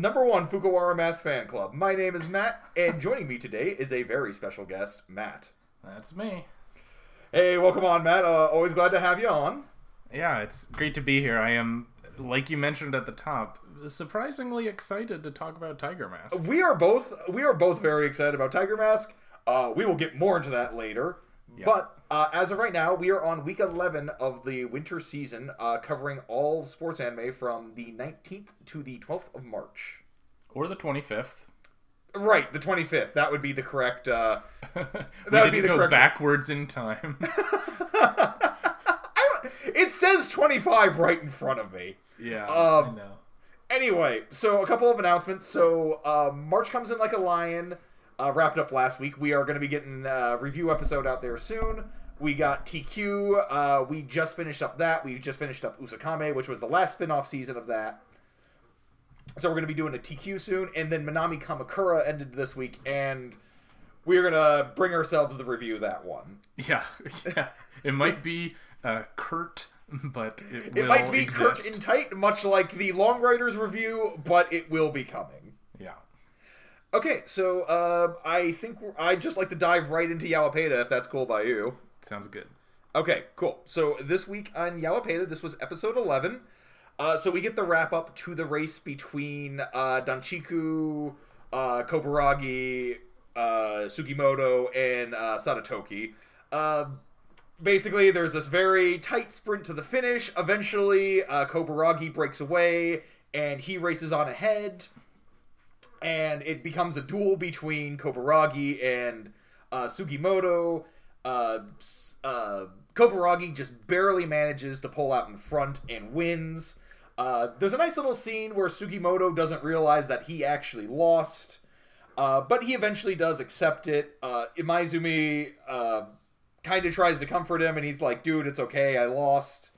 number one Fukuwara Mask fan club. My name is Matt, and joining me today is a very special guest, Matt. That's me. Hey, welcome on, Matt. Uh, always glad to have you on. Yeah, it's great to be here. I am, like you mentioned at the top, surprisingly excited to talk about Tiger Mask. We are both we are both very excited about Tiger Mask. Uh, we will get more into that later. Yeah. But uh, as of right now, we are on week 11 of the winter season, uh, covering all sports anime from the 19th to the 12th of March. Or the 25th. Right, the 25th. That would be the correct. Uh, we would be the go correct- backwards in time. I it says 25 right in front of me. yeah, Um, I know. Anyway, so a couple of announcements. So uh, March comes in like a lion. Uh, wrapped up last week. We are going to be getting a review episode out there soon. We got Teekyu. Uh, we just finished up that. We just finished up Usakame, which was the last spin-off season of that. So we're going to be doing a Teekyu soon, and then Minami Kamakura ended this week, and we're going to bring ourselves the review of that one. Yeah, yeah. It might be uh, Kurt, but it, It might be exist. Kurt in tight, much like the Long Riders review, but it will be coming. Yeah. Okay, so uh, I think I'd just like to dive right into Yowapeda, if that's cool by you. Sounds good. Okay, cool. So this week on Yowapeda, this was episode 11. Uh, so we get the wrap up to the race between uh, Danchiku, uh, Kobaragi, uh, Sugimoto, and uh, Sadatoki. Uh, basically, there's this very tight sprint to the finish. Eventually, uh, Kobaragi breaks away, and he races on ahead and it becomes a duel between Kobaragi and uh, Sugimoto. Uh, uh, Kobaragi just barely manages to pull out in front and wins. Uh, there's a nice little scene where Sugimoto doesn't realize that he actually lost, uh, but he eventually does accept it. Uh, Imaizumi uh, kind of tries to comfort him, and he's like, "Dude, it's okay. I lost."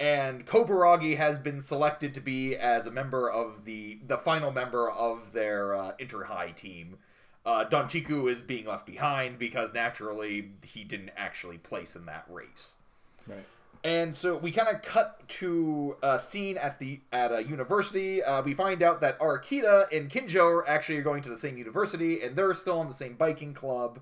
And Kobaragi has been selected to be as a member of the the final member of their uh, inter high team. Uh, Donchiku is being left behind because naturally he didn't actually place in that race. Right. And so we kind of cut to a scene at the at a university. Uh, we find out that Arakita and Kinjo are actually going to the same university, and they're still in the same biking club.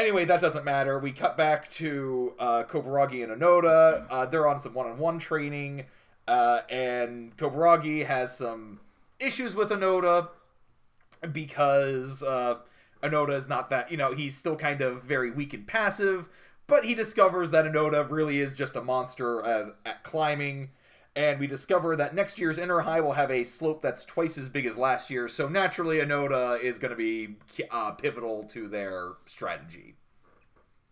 Anyway, that doesn't matter. We cut back to uh, Kobaragi and Onoda. Uh, they're on some one-on-one training, uh, and Kobaragi has some issues with Onoda because uh, Onoda is not that you know he's still kind of very weak and passive. But he discovers that Onoda really is just a monster at, at climbing, and we discover that next year's Inner High will have a slope that's twice as big as last year. So naturally, Onoda is going to be uh, pivotal to their strategy.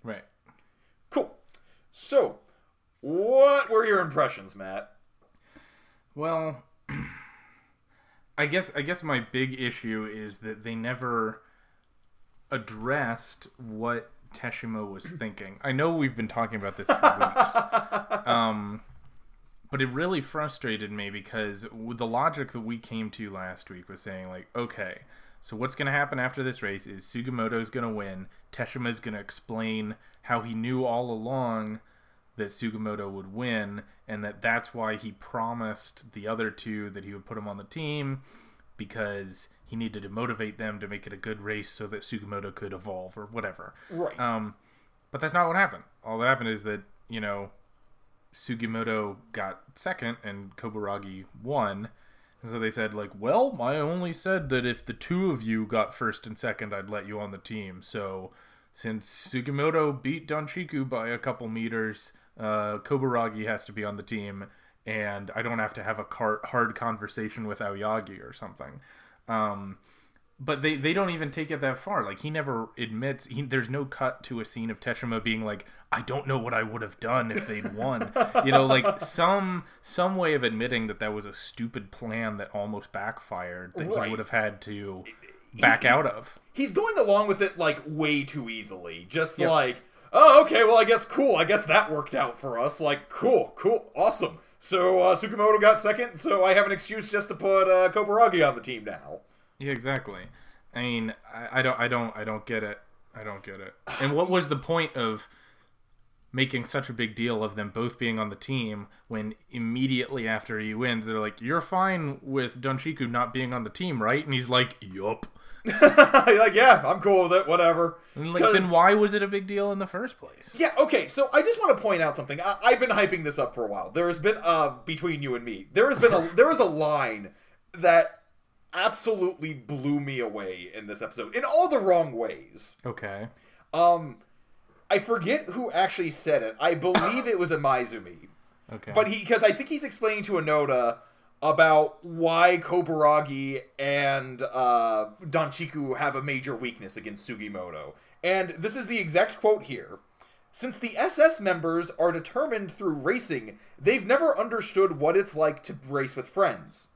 Right. Cool. So, what were your impressions, Matt? Well, I guess I guess my big issue is that they never addressed what Teshima was thinking. I know we've been talking about this for weeks. Um but it really frustrated me because the logic that we came to last week was saying like, okay, so what's going to happen after this race is Sugimoto's going to win. Teshima's going to explain how he knew all along that Sugimoto would win, and that that's why he promised the other two that he would put him on the team because he needed to motivate them to make it a good race so that Sugimoto could evolve or whatever. Right. Um, but that's not what happened. All that happened is that you know Sugimoto got second and Kobaragi won. And so they said, like, well, I only said that if the two of you got first and second, I'd let you on the team. So since Sugimoto beat Donchiku by a couple meters, uh, Kobaragi has to be on the team, and I don't have to have a car- hard conversation with Aoyagi or something. Um, but they, they don't even take it that far. Like he never admits. He, there's no cut to a scene of Teshima being like, "I don't know what I would have done if they'd won." you know, like some some way of admitting that that was a stupid plan that almost backfired that Right. he would have had to back out of. He's going along with it like way too easily. Just Yeah. like, oh, okay, well, I guess cool. I guess that worked out for us. Like, cool, cool, awesome. So uh, Sugimoto got second, so I have an excuse just to put uh, Kobaragi on the team now. Yeah, exactly. I mean, I, I don't, I don't, I don't get it. I don't get it. And what was the point of making such a big deal of them both being on the team when immediately after he wins, they're like, "You're fine with Donchiku not being on the team, right?" And he's like, "Yup." like, yeah, I'm cool with it, whatever. And like, 'Cause- then why was it a big deal in the first place? Yeah, okay, so I just want to point out something. I, I've been hyping this up for a while. There has been uh between you and me. There has been a there was a line that absolutely blew me away in this episode in all the wrong ways. Okay. Um I forget who actually said it. I believe it was Imaizumi. Okay. But he because I think he's explaining to Onoda about why Kobaragi and uh, Donchiku have a major weakness against Sugimoto. And this is the exact quote here. Since the SS members are determined through racing, they've never understood what it's like to race with friends.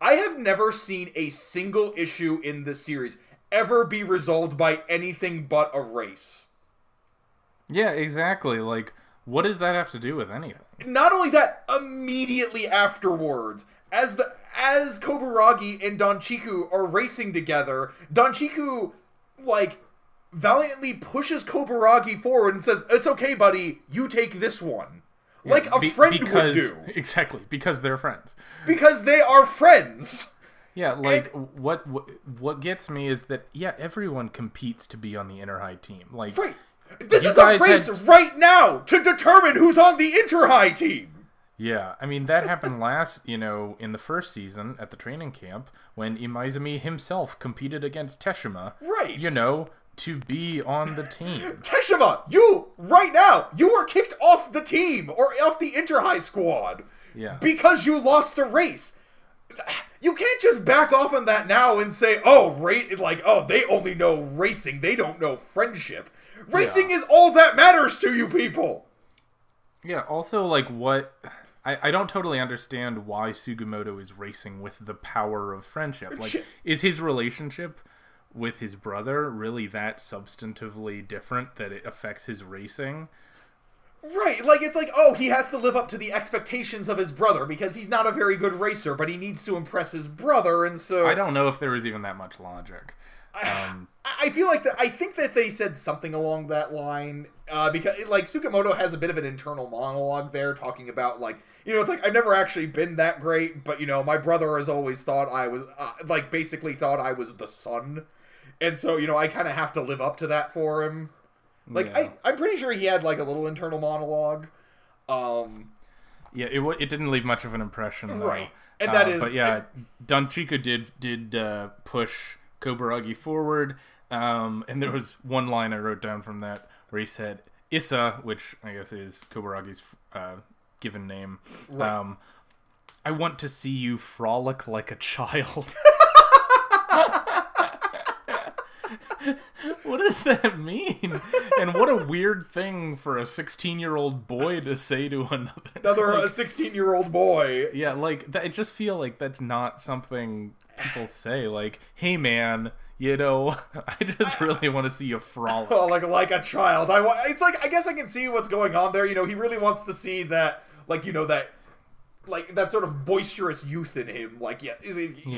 I have never seen a single issue in this series ever be resolved by anything but a race. yeah, exactly. Like, what does that have to do with anything? not only that, immediately afterwards, as the as Kobaragi and Donchiku are racing together, Donchiku like valiantly pushes Kobaragi forward and says, "It's okay, buddy. You take this one." Like a Be- friend because, would do, Exactly, because they're friends. because they are friends. Yeah, like what, what what gets me is that yeah, everyone competes to be on the inner high team. Like Right. This is a race had- right now to determine who's on the inter high team. Yeah, I mean that happened last, you know, in the first season at the training camp when Imaizumi himself competed against Teshima. Right. You know, to be on the team. Teshima, you right now, you were kicked off the team or off the inter high squad. Yeah. because you lost a race. You can't just back off on that now and say, "Oh, rate like oh, they only know racing. They don't know friendship." Racing is all that matters to you people. Yeah, also like what I, I don't totally understand why Sugimoto is racing with the power of friendship. Like is his relationship with his brother really that substantively different that it affects his racing? Right, like it's like, oh, he has to live up to the expectations of his brother because he's not a very good racer, but he needs to impress his brother, and so I don't know if there was even that much logic. Um, I I feel like that. I think that they said something along that line uh, because, like, Sukamoto has a bit of an internal monologue there, talking about like, you know, it's like I've never actually been that great, but you know, my brother has always thought I was, uh, like, basically thought I was the sun, and so you know, I kind of have to live up to that for him. Like, Yeah. I, I'm pretty sure he had like a little internal monologue. Um, Yeah, it wa- it didn't leave much of an impression, though. Right. And that Uh, is- but yeah, Donchiku did did uh, push Kobaragi forward, um, and there was one line I wrote down from that where he said "Issa," which I guess is Kobaragi's uh, given name. Um, I want to see you frolic like a child. what does that mean? And what a weird thing for a 16 year old boy to say to another. another 16 year old boy. Yeah, like that, I just feel like that's not something people say. Like, hey man, you know, I just really want to see you frolic. Oh, like like a child. I wa- it's like I guess I can see what's going on there. You know, he really wants to see that, like you know that, like that sort of boisterous youth in him. Like yeah, because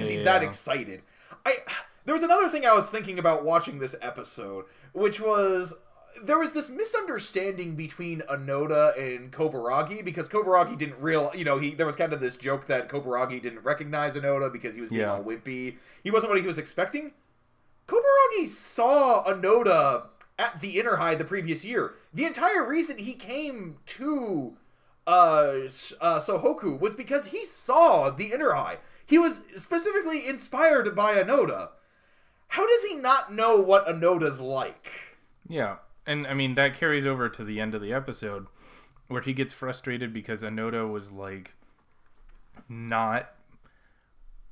he's that excited. I there was another thing I was thinking about watching this episode, which was there was this misunderstanding between Onoda and Kobaragi because Kobaragi didn't real you know he there was kind of this joke that Kobaragi didn't recognize Onoda because he was being Yeah. all wimpy. He wasn't what he was expecting. Kobaragi saw Onoda at the Inner High the previous year. The entire reason he came to uh, uh, Sohoku was because he saw the Inner High. He was specifically inspired by Onoda. How does he not know what Onoda's like? Yeah, and I mean that carries over to the end of the episode where he gets frustrated because Onoda was like not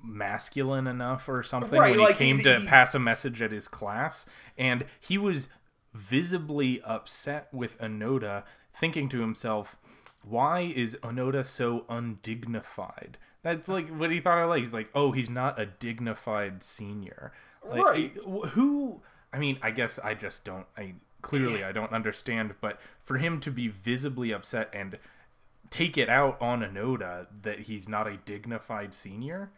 masculine enough or something Right, when like, he came to he- pass a message at his class and he was visibly upset with Onoda thinking to himself why is Onoda so undignified? That's like what he thought I like. He's like, oh, he's not a dignified senior. Like, Right. Who? I mean, I guess I just don't. I clearly I don't understand. But for him to be visibly upset and take it out on Onoda that he's not a dignified senior,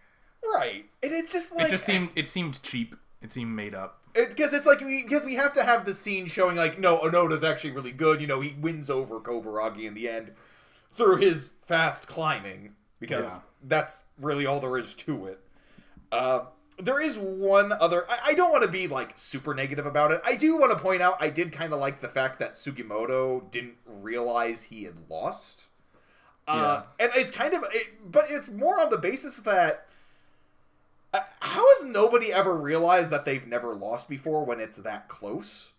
Right, and it's just like it just seemed it seemed cheap. It seemed made up. because it's like we because we have to have the scene showing like no Onoda's actually really good. You know, he wins over Kobaragi in the end through his fast climbing because Yeah. that's really all there is to it. Uh, there is one other. I, I don't want to be like super negative about it. I do want to point out I did kind of like the fact that Sugimoto didn't realize he had lost. Uh, and it's kind of, it, but it's more on the basis that uh, how has nobody ever realized that they've never lost before when it's that close?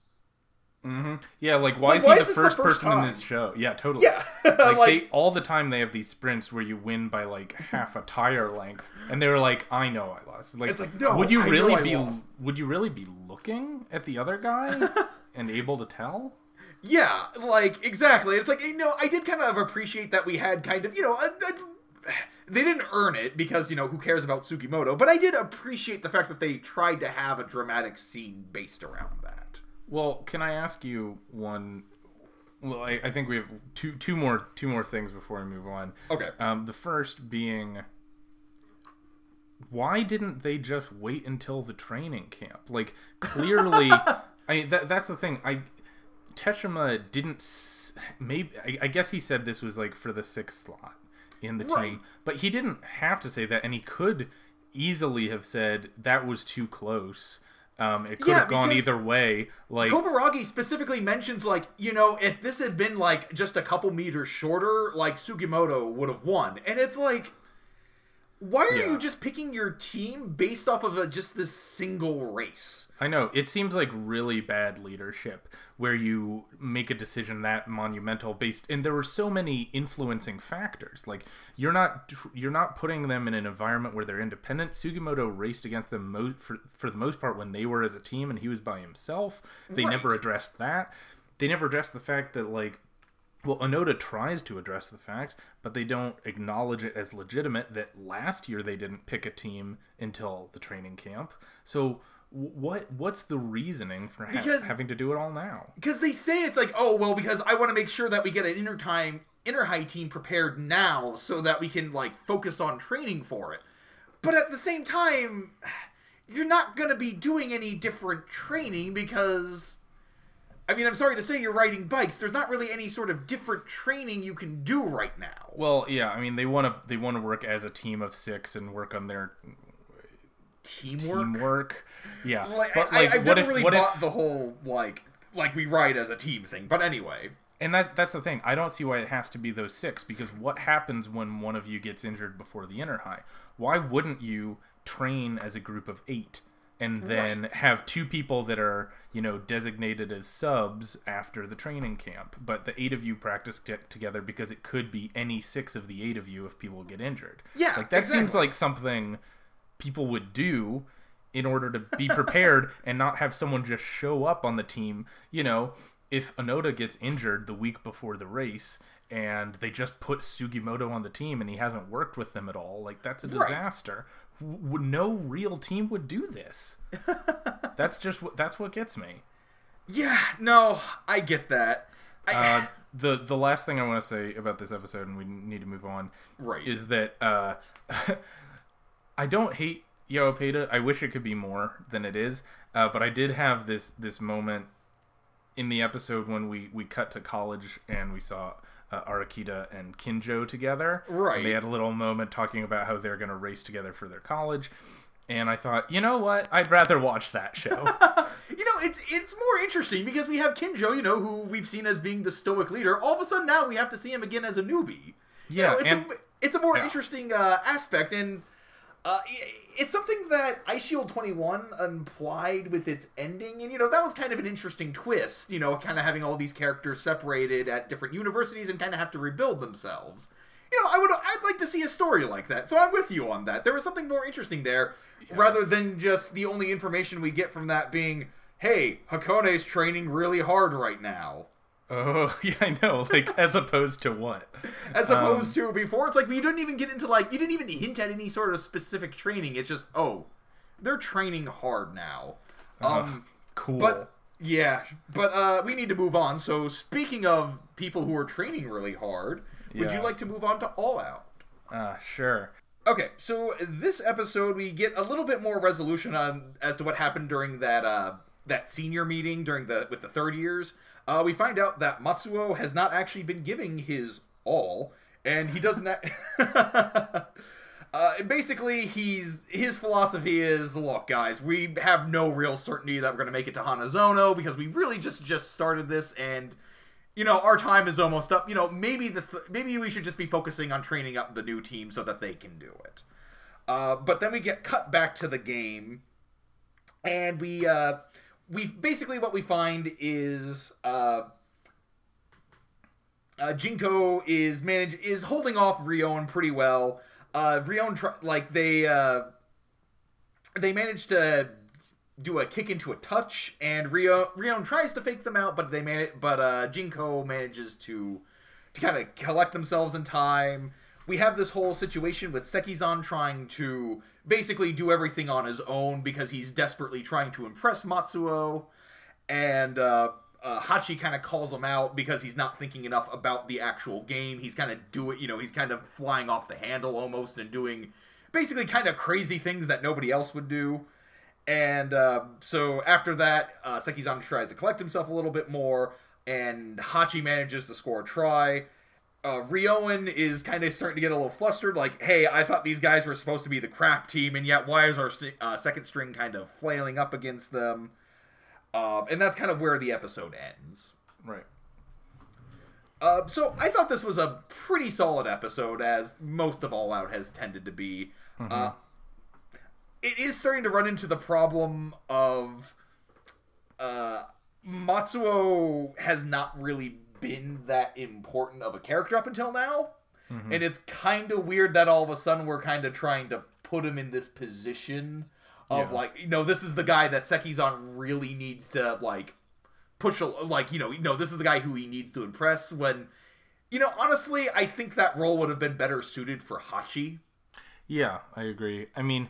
Hmm Yeah, like why Like, is he why the is the first, first person in this show? Yeah, totally. Yeah, like, like, they all the time they have these sprints where you win by like half a tire length, and they're like, "I know I lost." Like, It's like, no, would you I really be? Would you really be looking at the other guy and able to tell? yeah, like exactly. It's like you know, I did kind of appreciate that we had kind of you know, a, a- they didn't earn it because you know who cares about Sugimoto, but I did appreciate the fact that they tried to have a dramatic scene based around that. Well, can I ask you one? Well, I, I think we have two two more two more things before we move on. Okay. Um, the first being, why didn't they just wait until the training camp? Like clearly, I mean that that's the thing. I Teshima didn't. s- Maybe I, I guess he said this was like for the sixth slot in the Right. team, but he didn't have to say that, and he could easily have said that was too close. Um, it could Yeah, have gone either way. Like Kobaragi specifically mentions like you know if this had been like just a couple meters shorter, like Sugimoto would have won, and it's like. Why are Yeah. you just picking your team based off of a, just this single race? I know it seems like really bad leadership where you make a decision that monumental based and there were so many influencing factors like you're not you're not putting them in an environment where they're independent Sugimoto raced against them mo- for for the most part when they were as a team and he was by himself they Right. never addressed that they never addressed the fact that like well, Onoda tries to address the fact, but they don't acknowledge it as legitimate that last year they didn't pick a team until the training camp. So what what's the reasoning for ha- Because- having to do it all now? because they say it's like, oh well, because I want to make sure that we get an inner time inner high team prepared now so that we can like focus on training for it. But at the same time, you're not going to be doing any different training because I mean, I'm sorry to say you're riding bikes. There's not really any sort of different training you can do right now. Well, yeah, I mean they want to they want to work as a team of 6 and work on their Teamwork. teamwork. Yeah. Like, but I, like I've what never if really what bought if the whole like like we ride as a team thing. But anyway, And that that's the thing. I don't see why it has to be those six because what happens when one of you gets injured before the inner high? Why wouldn't you train as a group of eight and then have two people that are you know designated as subs after the training camp, but the eight of you practice get together because it could be any six of the eight of you if people get injured. Yeah, like that seems like something people would do in order to be prepared and not have someone just show up on the team. You know, if Onoda gets injured the week before the race and they just put Sugimoto on the team and he hasn't worked with them at all, like that's a Right. disaster. W- no real team would do this. that's just what that's what gets me. yeah, no, I get that. I, Uh, the the last thing I want to say about this episode, and we need to move on, Right. is that uh, I don't hate Yowapeda. I wish it could be more than it is, uh, but I did have this this moment in the episode when we we cut to college and we saw. Uh, Arakita and Kinjo together. Right. And they had a little moment talking about how they're going to race together for their college. And I thought, you know what? I'd rather watch that show. You know, it's it's more interesting because we have Kinjo, you know, who we've seen as being the stoic leader. All of a sudden now we have to see him again as a newbie. You Yeah, know, it's, and- a, it's a more yeah. interesting uh, aspect, and uh, it's something that Eyeshield 21 implied with its ending, and you know that was kind of an interesting twist. You know, kind of having all these characters separated at different universities and kind of have to rebuild themselves. You know, I would I'd like to see a story like that. So I'm with you on that. There was something more interesting there, rather than just the only information we get from that being, "Hey, Hakone's training really hard right now." Oh, yeah, I know. Like, as opposed to what? As Um, opposed to before, it's like we didn't even get into like you didn't even hint at any sort of specific training. It's just oh, they're training hard now. Um, Cool. but yeah, but uh, we need to move on. So speaking of people who are training really hard, would you like to move on to All Out? Uh, sure. Okay, so this episode we get a little bit more resolution on as to what happened during that uh, that senior meeting during the with the third years. Uh, we find out that Matsuo has not actually been giving his all, and he doesn't. Act- uh, basically, he's his philosophy is: look, guys, we have no real certainty that we're going to make it to Hanazono because we really just just started this and you know, our time is almost up. You know, maybe the th- maybe we should just be focusing on training up the new team so that they can do it. Uh, but then we get cut back to the game, and we uh, we basically what we find is uh, uh, Jinko is manage is holding off Rion pretty well. Uh, Rion tr- like they uh, they managed to do a kick into a touch, and Rio Rion tries to fake them out, but they man but uh, Jinko manages to to kind of collect themselves in time. We have this whole situation with Sekizan trying to basically do everything on his own because he's desperately trying to impress Matsuo, and uh, uh, Hachi kind of calls him out because he's not thinking enough about the actual game. He's kind of doing, you know, he's kind of flying off the handle almost and doing basically kind of crazy things that nobody else would do. And uh, so after that, uh, Sekizan tries to collect himself a little bit more, and Hachi manages to score a try. Uh, Ryoan is kind of starting to get a little flustered, like, hey, I thought these guys were supposed to be the crap team, and yet why is our st- uh, second string kind of flailing up against them? Um, and that's kind of where the episode ends. Right. Uh, so I thought this was a pretty solid episode, as most of All Out has tended to be. Uh, it is starting to run into the problem of uh, Matsuo has not really been that important of a character up until now. Mm-hmm. And it's kind of weird that all of a sudden we're kind of trying to put him in this position of Yeah. like, you know, this is the guy that Sekizan really needs to like push, a, like, you know, no, this is the guy who he needs to impress. When, you know, honestly, I think that role would have been better suited for Hachi. Yeah, I agree. I mean,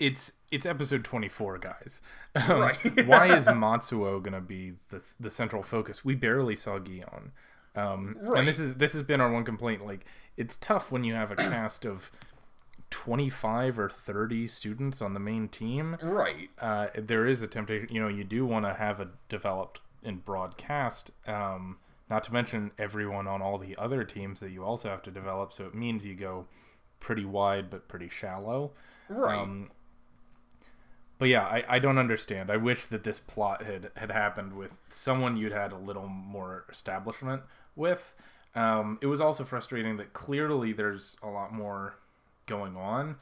it's it's episode 24, guys. Um, Right. why is Matsuo going to be the the central focus? We barely saw Gion. Um, Right. and this is this has been our one complaint like it's tough when you have a cast of 25 or 30 students on the main team. Right. Uh, there is a temptation, you know, you do want to have a developed and broadcast um, not to mention everyone on all the other teams that you also have to develop, so it means you go pretty wide but pretty shallow. Right. Um, but yeah, I, I don't understand. I wish that this plot had, had happened with someone you'd had a little more establishment with. Um, it was also frustrating that clearly there's a lot more going on,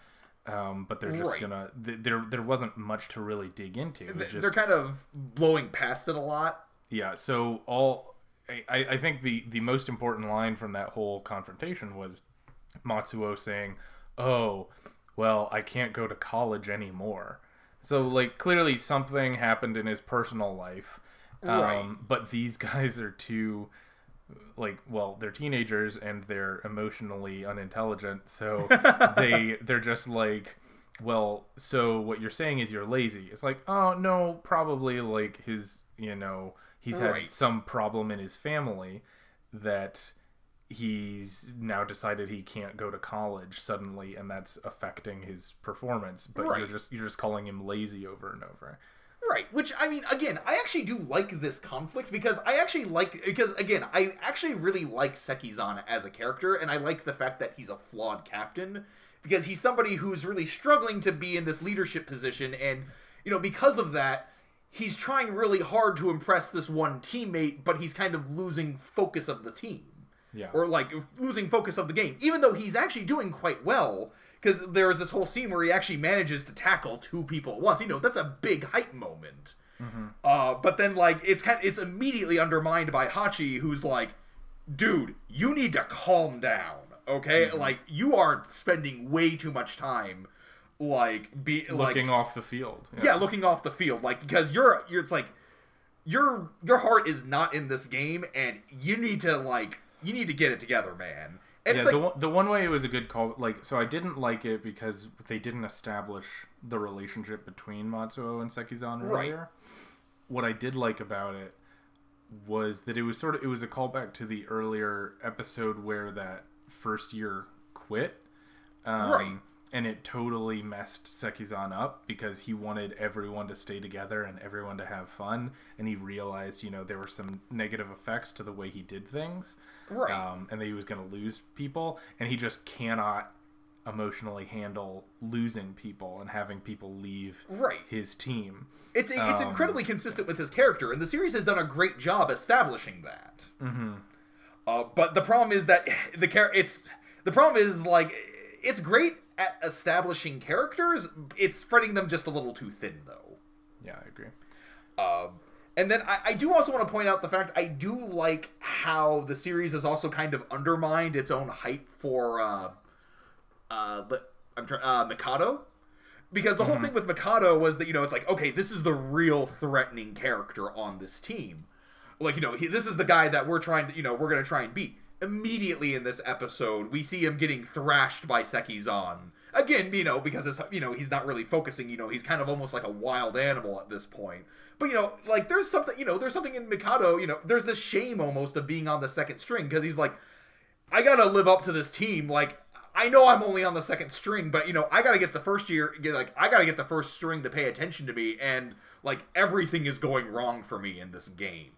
um, but they're just Right. gonna th- there there wasn't much to really dig into. Just- They're kind of blowing past it a lot. yeah, so all I, I think the the most important line from that whole confrontation was Matsuo saying, "Oh, well, I can't go to college anymore." So like clearly something happened in his personal life, um, Right. but these guys are too like well they're teenagers and they're emotionally unintelligent so they they're just like well so what you're saying is you're lazy it's like oh no probably like his you know he's had some problem in his family that he's now decided he can't go to college suddenly and that's affecting his performance. But you're just you're just calling him lazy over and over. Right, which I mean, again, I actually do like this conflict because I actually like because again, I actually really like Sekizan as a character, and I like the fact that he's a flawed captain because he's somebody who's really struggling to be in this leadership position, and you know, because of that, he's trying really hard to impress this one teammate, but he's kind of losing focus of the team yeah or like losing focus of the game, even though he's actually doing quite well. Because there is this whole scene where he actually manages to tackle two people at once. You know, that's a big hype moment. Uh, but then like it's kind, it's immediately undermined by Hachi, who's like, "Dude, you need to calm down, okay? Like you are spending way too much time, like be like looking off the field yeah, looking off the field, like because you're, you're it's like your your heart is not in this game, and you need to like you need to get it together, man. And yeah, it's the, like, one, the one way it was a good call, like, so I didn't like it because they didn't establish the relationship between Matsuo and Sekizan Right. earlier. What I did like about it was that it was sort of it was a callback to the earlier episode where that first year quit. Um, Right. And it totally messed Sekizan up because he wanted everyone to stay together and everyone to have fun, and he realized, you know, there were some negative effects to the way he did things, Right. um, and that he was going to lose people, and he just cannot emotionally handle losing people and having people leave Right. his team. It's it's Um, incredibly consistent with his character, and the series has done a great job establishing that. Mm-hmm. Uh, but the problem is that the char- it's the problem is like it's great at establishing characters. It's spreading them just a little too thin, though. Yeah, I agree. Um, and then I, I do also want to point out the fact I do like how the series has also kind of undermined its own hype for uh, uh, I'm trying uh, Mikado. Because the whole thing with Mikado was that you know it's like okay this is the real threatening character on this team, like you know he, this is the guy that we're trying to you know we're gonna try and beat. Immediately in this episode, we see him getting thrashed by Sekizan again. You know because it's you know he's not really focusing. You know he's kind of almost like a wild animal at this point. But you know like there's something you know there's something in Mikado. You know there's this shame almost of being on the second string because he's like I gotta live up to this team. Like, I know I'm only on the second string, but you know, I gotta get the first year. Get like, I gotta get the first string to pay attention to me, and like everything is going wrong for me in this game.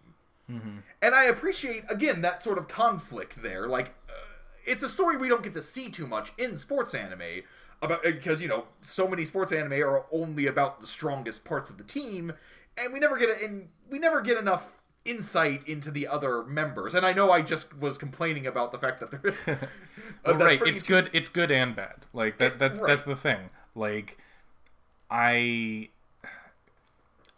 And I appreciate again that sort of conflict there. Like, uh, it's a story we don't get to see too much in sports anime about because you know so many sports anime are only about the strongest parts of the team, and we never get a, and we never get enough insight into the other members. And I know I just was complaining about the fact that there. uh, right, it's good. It's good and bad. Like that. That's Right. that's the thing. Like, I.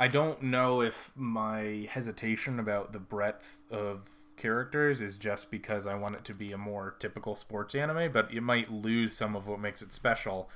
I don't know if my hesitation about the breadth of characters is just because I want it to be a more typical sports anime, but it might lose some of what makes it special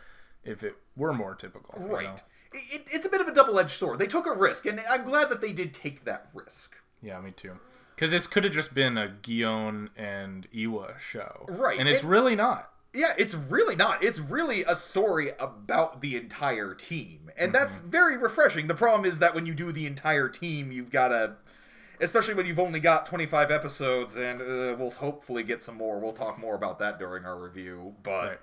if it were more typical. you Right. know? It, it's a bit of a double-edged sword. They took a risk, and I'm glad that they did take that risk. Yeah, me too. Because this could have just been a Gion and Iwa show, Right, And it's it- really not. Yeah, it's really not. It's really a story about the entire team. And that's very refreshing. The problem is that when you do the entire team, you've got to especially when you've only got 25 episodes and uh, we'll hopefully get some more. We'll talk more about that during our review, but Right.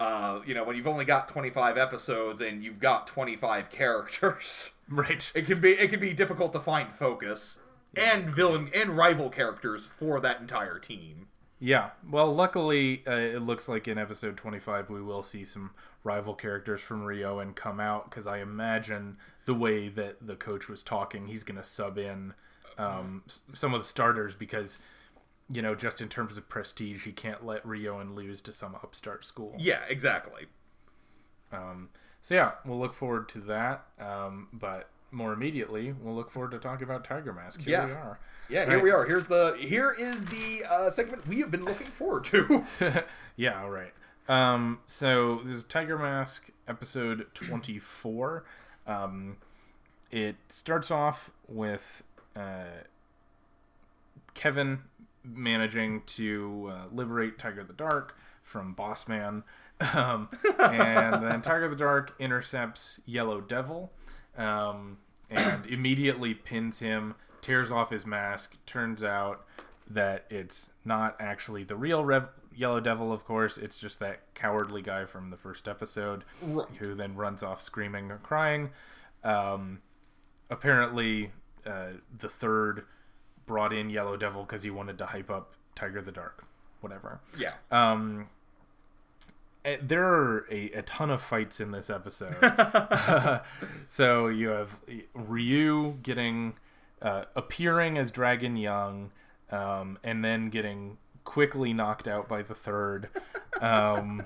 uh, you know, when you've only got 25 episodes and you've got 25 characters, Right. it can be it can be difficult to find focus and villain and rival characters for that entire team. Yeah. Well, luckily, uh, it looks like in episode 25 we will see some rival characters from Ryoan come out because I imagine the way that the coach was talking, he's going to sub in um, some of the starters because, you know, just in terms of prestige, he can't let Ryoan lose to some upstart school. Yeah, exactly. Um, so yeah, we'll look forward to that. Um, but more immediately, we'll look forward to talking about Tiger Mask. Here Yeah. we are. Yeah, here we are. Here's the here is the uh, segment we have been looking forward to. yeah, all right. Um, so this is Tiger Mask episode 24. Um, it starts off with uh, Kevin managing to uh, liberate Tiger the Dark from Boss Man. Um, and then Tiger the Dark intercepts Yellow Devil um, and immediately pins him, tears off his mask. Turns out that it's not actually the real Rev- Yellow Devil, of course. It's just that cowardly guy from the first episode Right. who then runs off screaming or crying. Um, apparently, uh, the third brought in Yellow Devil because he wanted to hype up Tiger the Dark. Whatever. yeah. Um, there are a, a ton of fights in this episode. so you have Ryu getting uh, appearing as Dragon Young, um, and then getting quickly knocked out by the third. Um,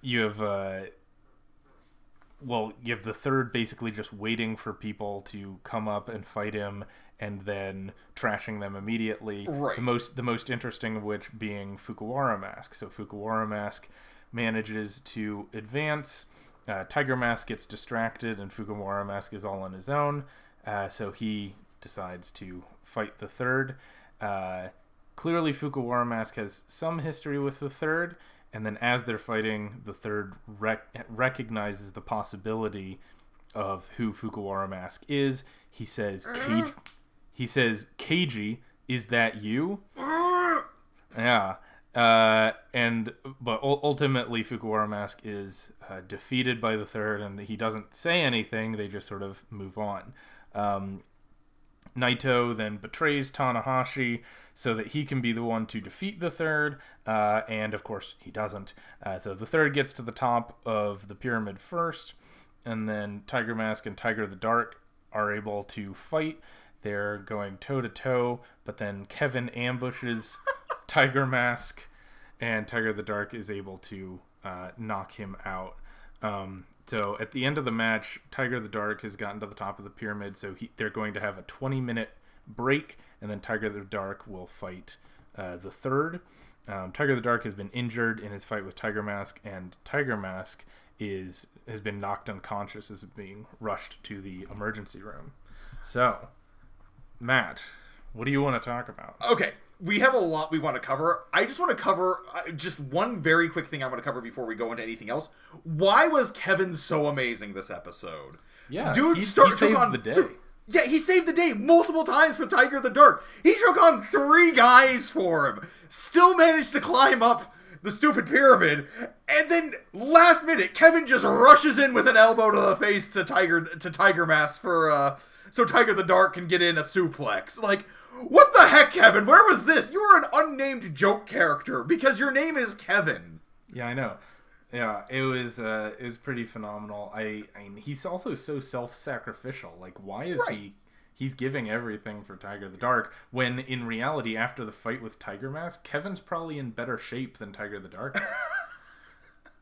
you have uh, well, you have the third basically just waiting for people to come up and fight him, and then trashing them immediately. Right. The most the most interesting of which being Fukuwara Mask. So Fukuwara Mask manages to advance. Uh, Tiger Mask gets distracted, and Fukuwara Mask is all on his own. Uh, so he decides to fight the third. Uh, clearly, Fukuwara Mask has some history with the third, and then as they're fighting, the third rec- recognizes the possibility of who Fukuwara Mask is. He says, he says, Keiji, is that you? Yeah. Uh, and but ultimately, Fukuwara Mask is uh, defeated by the third, and he doesn't say anything. They just sort of move on. Um, Naito then betrays Tanahashi so that he can be the one to defeat the third, uh, and of course he doesn't. Uh, so the third gets to the top of the pyramid first, and then Tiger Mask and Tiger the Dark are able to fight. They're going toe to toe, but then Kevin ambushes Tiger Mask, and Tiger the Dark is able to uh, knock him out. Um, so at the end of the match, Tiger the Dark has gotten to the top of the pyramid, so he, they're going to have a 20 minute break, and then Tiger the Dark will fight uh, the third. Um, Tiger the Dark has been injured in his fight with Tiger Mask, and Tiger Mask is has been knocked unconscious as being rushed to the emergency room. So, Matt, what do you want to talk about? Okay, we have a lot we want to cover. I just want to cover uh, just one very quick thing I want to cover before we go into anything else. Why was Kevin so amazing this episode? Yeah, dude, he, start he saved on the day. yeah, he saved the day multiple times for Tiger the Dark. He took on three guys for him. Still managed to climb up the stupid pyramid, and then last minute, Kevin just rushes in with an elbow to the face to Tiger to Tiger Mask for uh, so Tiger the Dark can get in a suplex. Like, what the heck, Kevin? Where was this? You were an unnamed joke character because your name is Kevin. Yeah, I know. Yeah, it was uh, it was pretty phenomenal. I, I mean, he's also so self-sacrificial. Like, why is Right. he? He's giving everything for Tiger the Dark when in reality, after the fight with Tiger Mask, Kevin's probably in better shape than Tiger the Dark.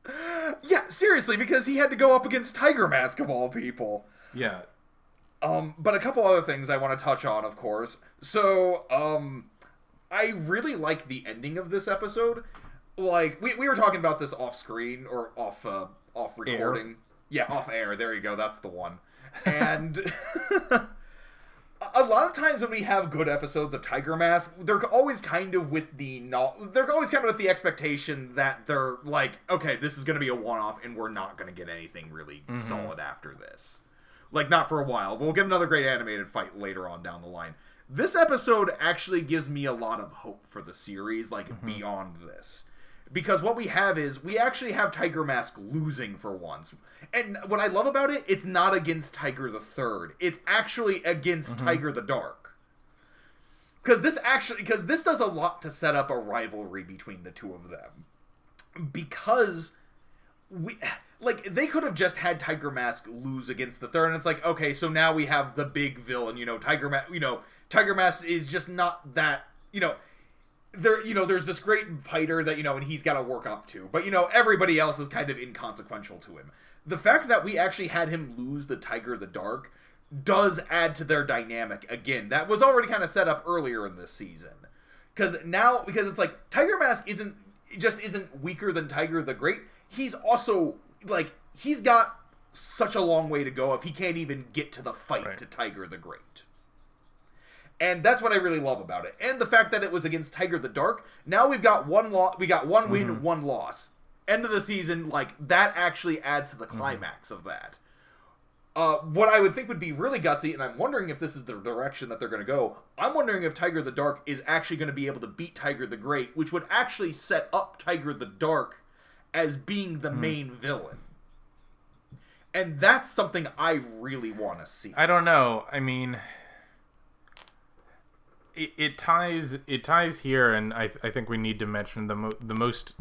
Yeah, seriously, because he had to go up against Tiger Mask of all people. yeah, Um, but a couple other things I want to touch on, of course. So, um, I really like the ending of this episode. Like we, we were talking about this off screen or off uh, off recording. Yeah, off air. There you go. That's the one. And a lot of times when we have good episodes of Tiger Mask, they're always kind of with the no, they're always kind of with the expectation that they're like, okay, this is going to be a one off, and we're not going to get anything really solid after this. Like not for a while. but We'll get another great animated fight later on down the line. This episode actually gives me a lot of hope for the series, like mm-hmm. beyond this. Because what we have is we actually have Tiger Mask losing for once. And what I love about it, it's not against Tiger the Third. It's actually against mm-hmm. Tiger the Dark. Because this actually because this does a lot to set up a rivalry between the two of them. Because we like they could have just had Tiger Mask lose against the third, and it's like, okay, so now we have the big villain, you know, Tiger Mask you know, Tiger Mask is just not that you know there you know there's this great fighter that you know and he's got to work up to but you know everybody else is kind of inconsequential to him. The fact that we actually had him lose the tiger the dark does add to their dynamic again. That was already kind of set up earlier in this season. Because now because it's like tiger mask isn't just isn't weaker than tiger the great he's also like he's got such a long way to go if he can't even get to the fight Right. to tiger the great and that's what I really love about it. And the fact that it was against Tiger the Dark. Now we've got one loss. We got one win, one loss. End of the season, like that actually adds to the climax of that. Uh, what I would think would be really gutsy, and I'm wondering if this is the direction that they're going to go. I'm wondering if Tiger the Dark is actually going to be able to beat Tiger the Great, which would actually set up Tiger the Dark as being the hmm. main villain. And that's something I really want to see. I don't know. I mean, it, it ties it ties here, and I I think we need to mention the mo- the most,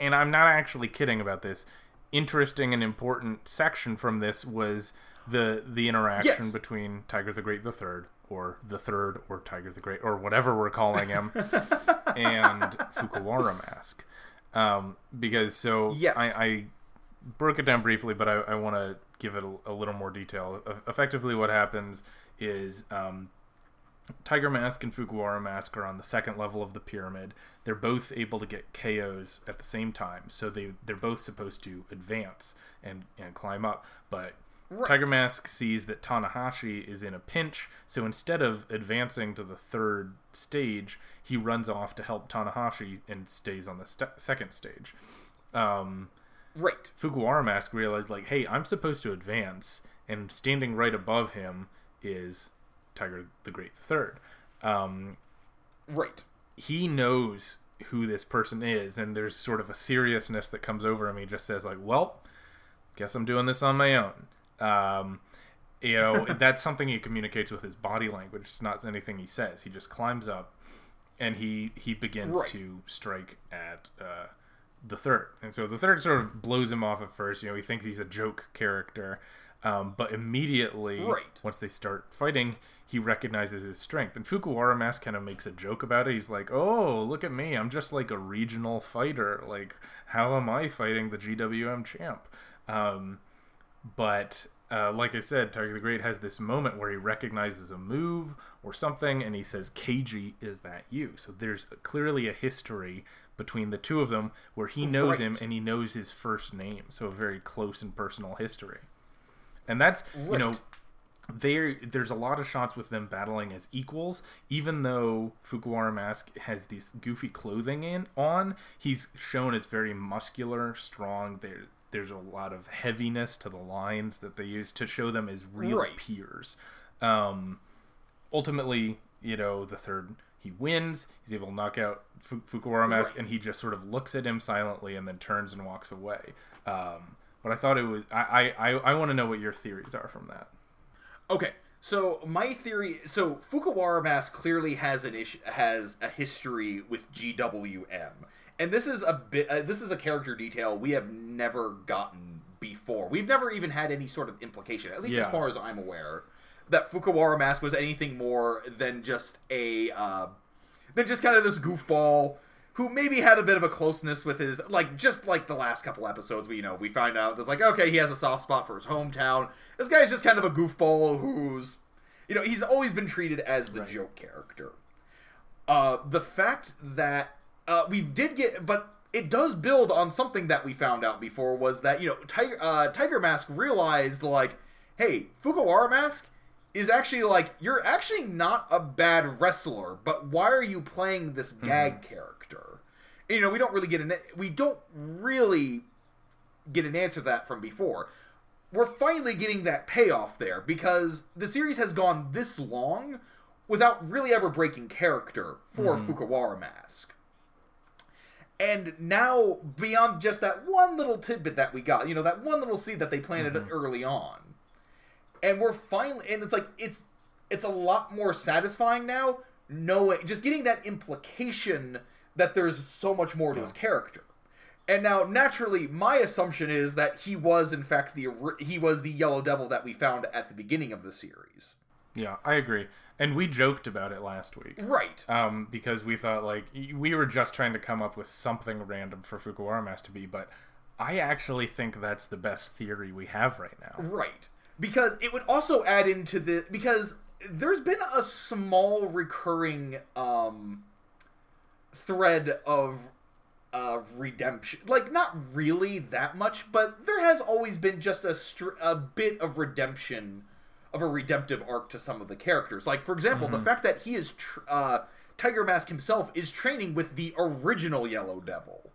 and I'm not actually kidding about this. Interesting and important section from this was the the interaction Yes. between Tiger the Great the Third, or the Third, or Tiger the Great, or whatever we're calling him, and Fukuwara Mask. Um, because so Yes. I, I broke it down briefly, but I, I want to give it a, a little more detail. Effectively, what happens is um, Tiger Mask and Fukuwara Mask are on the second level of the pyramid. They're both able to get KOs at the same time, so they they're both supposed to advance and and climb up. But Right. Tiger Mask sees that Tanahashi is in a pinch, so instead of advancing to the third stage, he runs off to help Tanahashi and stays on the st- second stage. Um, Right. Fukuwara Mask realized, like, hey, I'm supposed to advance, and standing right above him is Tiger the Great the Third. Um, Right. he knows who this person is, and there's sort of a seriousness that comes over him. He just says like, "Well, guess I'm doing this on my own." Um, you know, that's something he communicates with his body language. It's not anything he says. He just climbs up and he he begins Right. to strike at uh, the third. And so the third sort of blows him off at first. You know, he thinks he's a joke character, um, but immediately Right. once they start fighting, he recognizes his strength. And Fukuwara Mask kind of makes a joke about it. He's like, "Oh, look at me! I'm just like a regional fighter. Like, how am I fighting the GWM champ?" Um, but uh, like I said, Tiger the Great has this moment where he recognizes a move or something, and he says, "KG, is that you?" So there's clearly a history between the two of them where he knows him and he knows his first name. So a very close and personal history, and that's you know there there's a lot of shots with them battling as equals. Even though fukuwara mask has these goofy clothing in on he's shown as very muscular strong. There there's a lot of heaviness to the lines that they use to show them as real Right. peers. Um ultimately you know the third he wins. He's able to knock out Fu- fukuwara mask Right. and he just sort of looks at him silently and then turns and walks away. Um but i thought it was i i i, I want to know what your theories are from that. Okay, so my theory, so Fukuwara Mask clearly has an issue, has a history with GWM, and this is a bit, uh, this is a character detail we have never gotten before. We've never even had any sort of implication, at least as far as I'm aware, that Fukuwara Mask was anything more than just a, uh, than just kind of this goofball who maybe had a bit of a closeness with his like just like the last couple episodes we you know we find out that's like okay he has a soft spot for his hometown this guy's just kind of a goofball who's you know he's always been treated as the Right. joke character uh the fact that uh we did get but it does build on something that we found out before was that you know tiger uh tiger mask realized like hey fukuwara mask is actually like you're actually not a bad wrestler, but why are you playing this gag character? And, you know, we don't really get an we don't really get an answer to that from before. We're finally getting that payoff there because the series has gone this long without really ever breaking character for Fukuwara Mask. And now, beyond just that one little tidbit that we got, you know, that one little seed that they planted mm-hmm. early on, and we're finally and it's like it's it's a lot more satisfying now knowing just getting that implication that there's so much more to his character. And now naturally my assumption is that he was in fact the he was the yellow devil that we found at the beginning of the series. Yeah, I agree. And we joked about it last week. right Um, because we thought like we were just trying to come up with something random for Fukuwara Mask to be, but I actually think that's the best theory we have right now. Right. Because it would also add into the because there's been a small recurring um thread of uh redemption. Like not really that much, but there has always been just a str- a bit of redemption of a redemptive arc to some of the characters. Like for example, the fact that he is tr- uh Tiger Mask himself is training with the original Yellow Devil.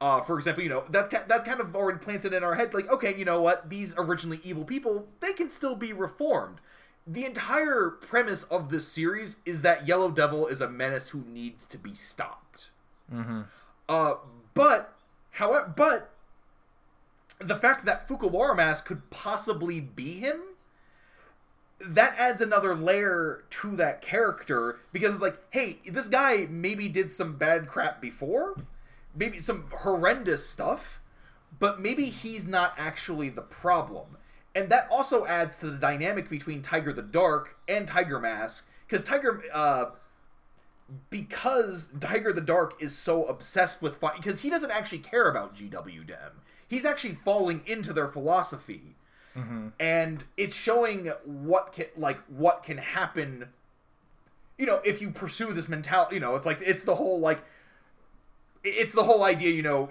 Uh, for example, you know that's ki- that kind of already planted in our head. Like, okay, you know what? These originally evil people, they can still be reformed. The entire premise of this series is that Yellow Devil is a menace who needs to be stopped. Uh, but, however, but the fact that Fukuwara Mask could possibly be him, that adds another layer to that character because it's like, hey, this guy maybe did some bad crap before, maybe some horrendous stuff, but maybe he's not actually the problem. And that also adds to the dynamic between Tiger the Dark and Tiger Mask because Tiger uh because Tiger the Dark is so obsessed with because he doesn't actually care about GWM. He's actually falling into their philosophy. And it's showing what can like what can happen you know, if you pursue this mentality, you know, it's like it's the whole like it's the whole idea, you know,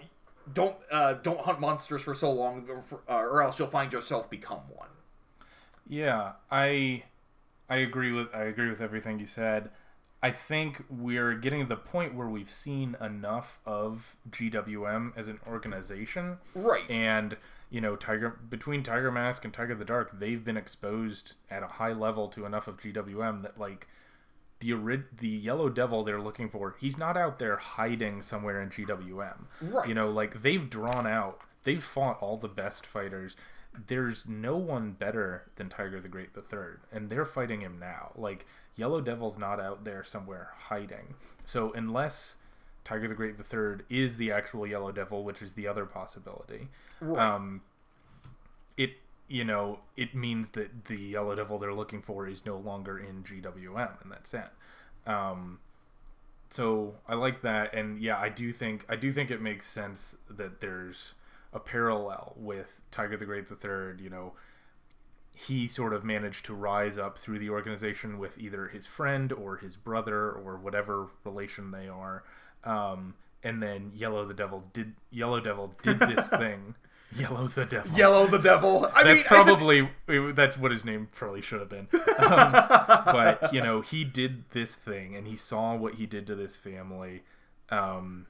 don't uh don't hunt monsters for so long or, for, uh, or else you'll find yourself become one. Yeah, I I agree with I agree with everything you said. I think we're getting to the point where we've seen enough of GWM as an organization. Right. And, you know, Tiger between Tiger Mask and Tiger the Dark, they've been exposed at a high level to enough of GWM that like the the Yellow Devil they're looking for, he's not out there hiding somewhere in GWM. Right. You know, like they've drawn out, they've fought all the best fighters. There's no one better than Tiger the Great the Third, and they're fighting him now. Like Yellow Devil's not out there somewhere hiding. So unless Tiger the Great the Third is the actual Yellow Devil, which is the other possibility, Right. um, it you know it means that the Yellow Devil they're looking for is no longer in GWM, and that's it. Um, so I like that, and yeah, I do think I do think it makes sense that there's a parallel with Tiger the Great the Third. You know, he sort of managed to rise up through the organization with either his friend or his brother or whatever relation they are. Um, and then Yellow the Devil did Yellow Devil did this thing. Yellow the Devil. Yellow the Devil. I mean, That's a- probably that's what his name probably should have been. Um, but you know, he did this thing, and he saw what he did to this family um,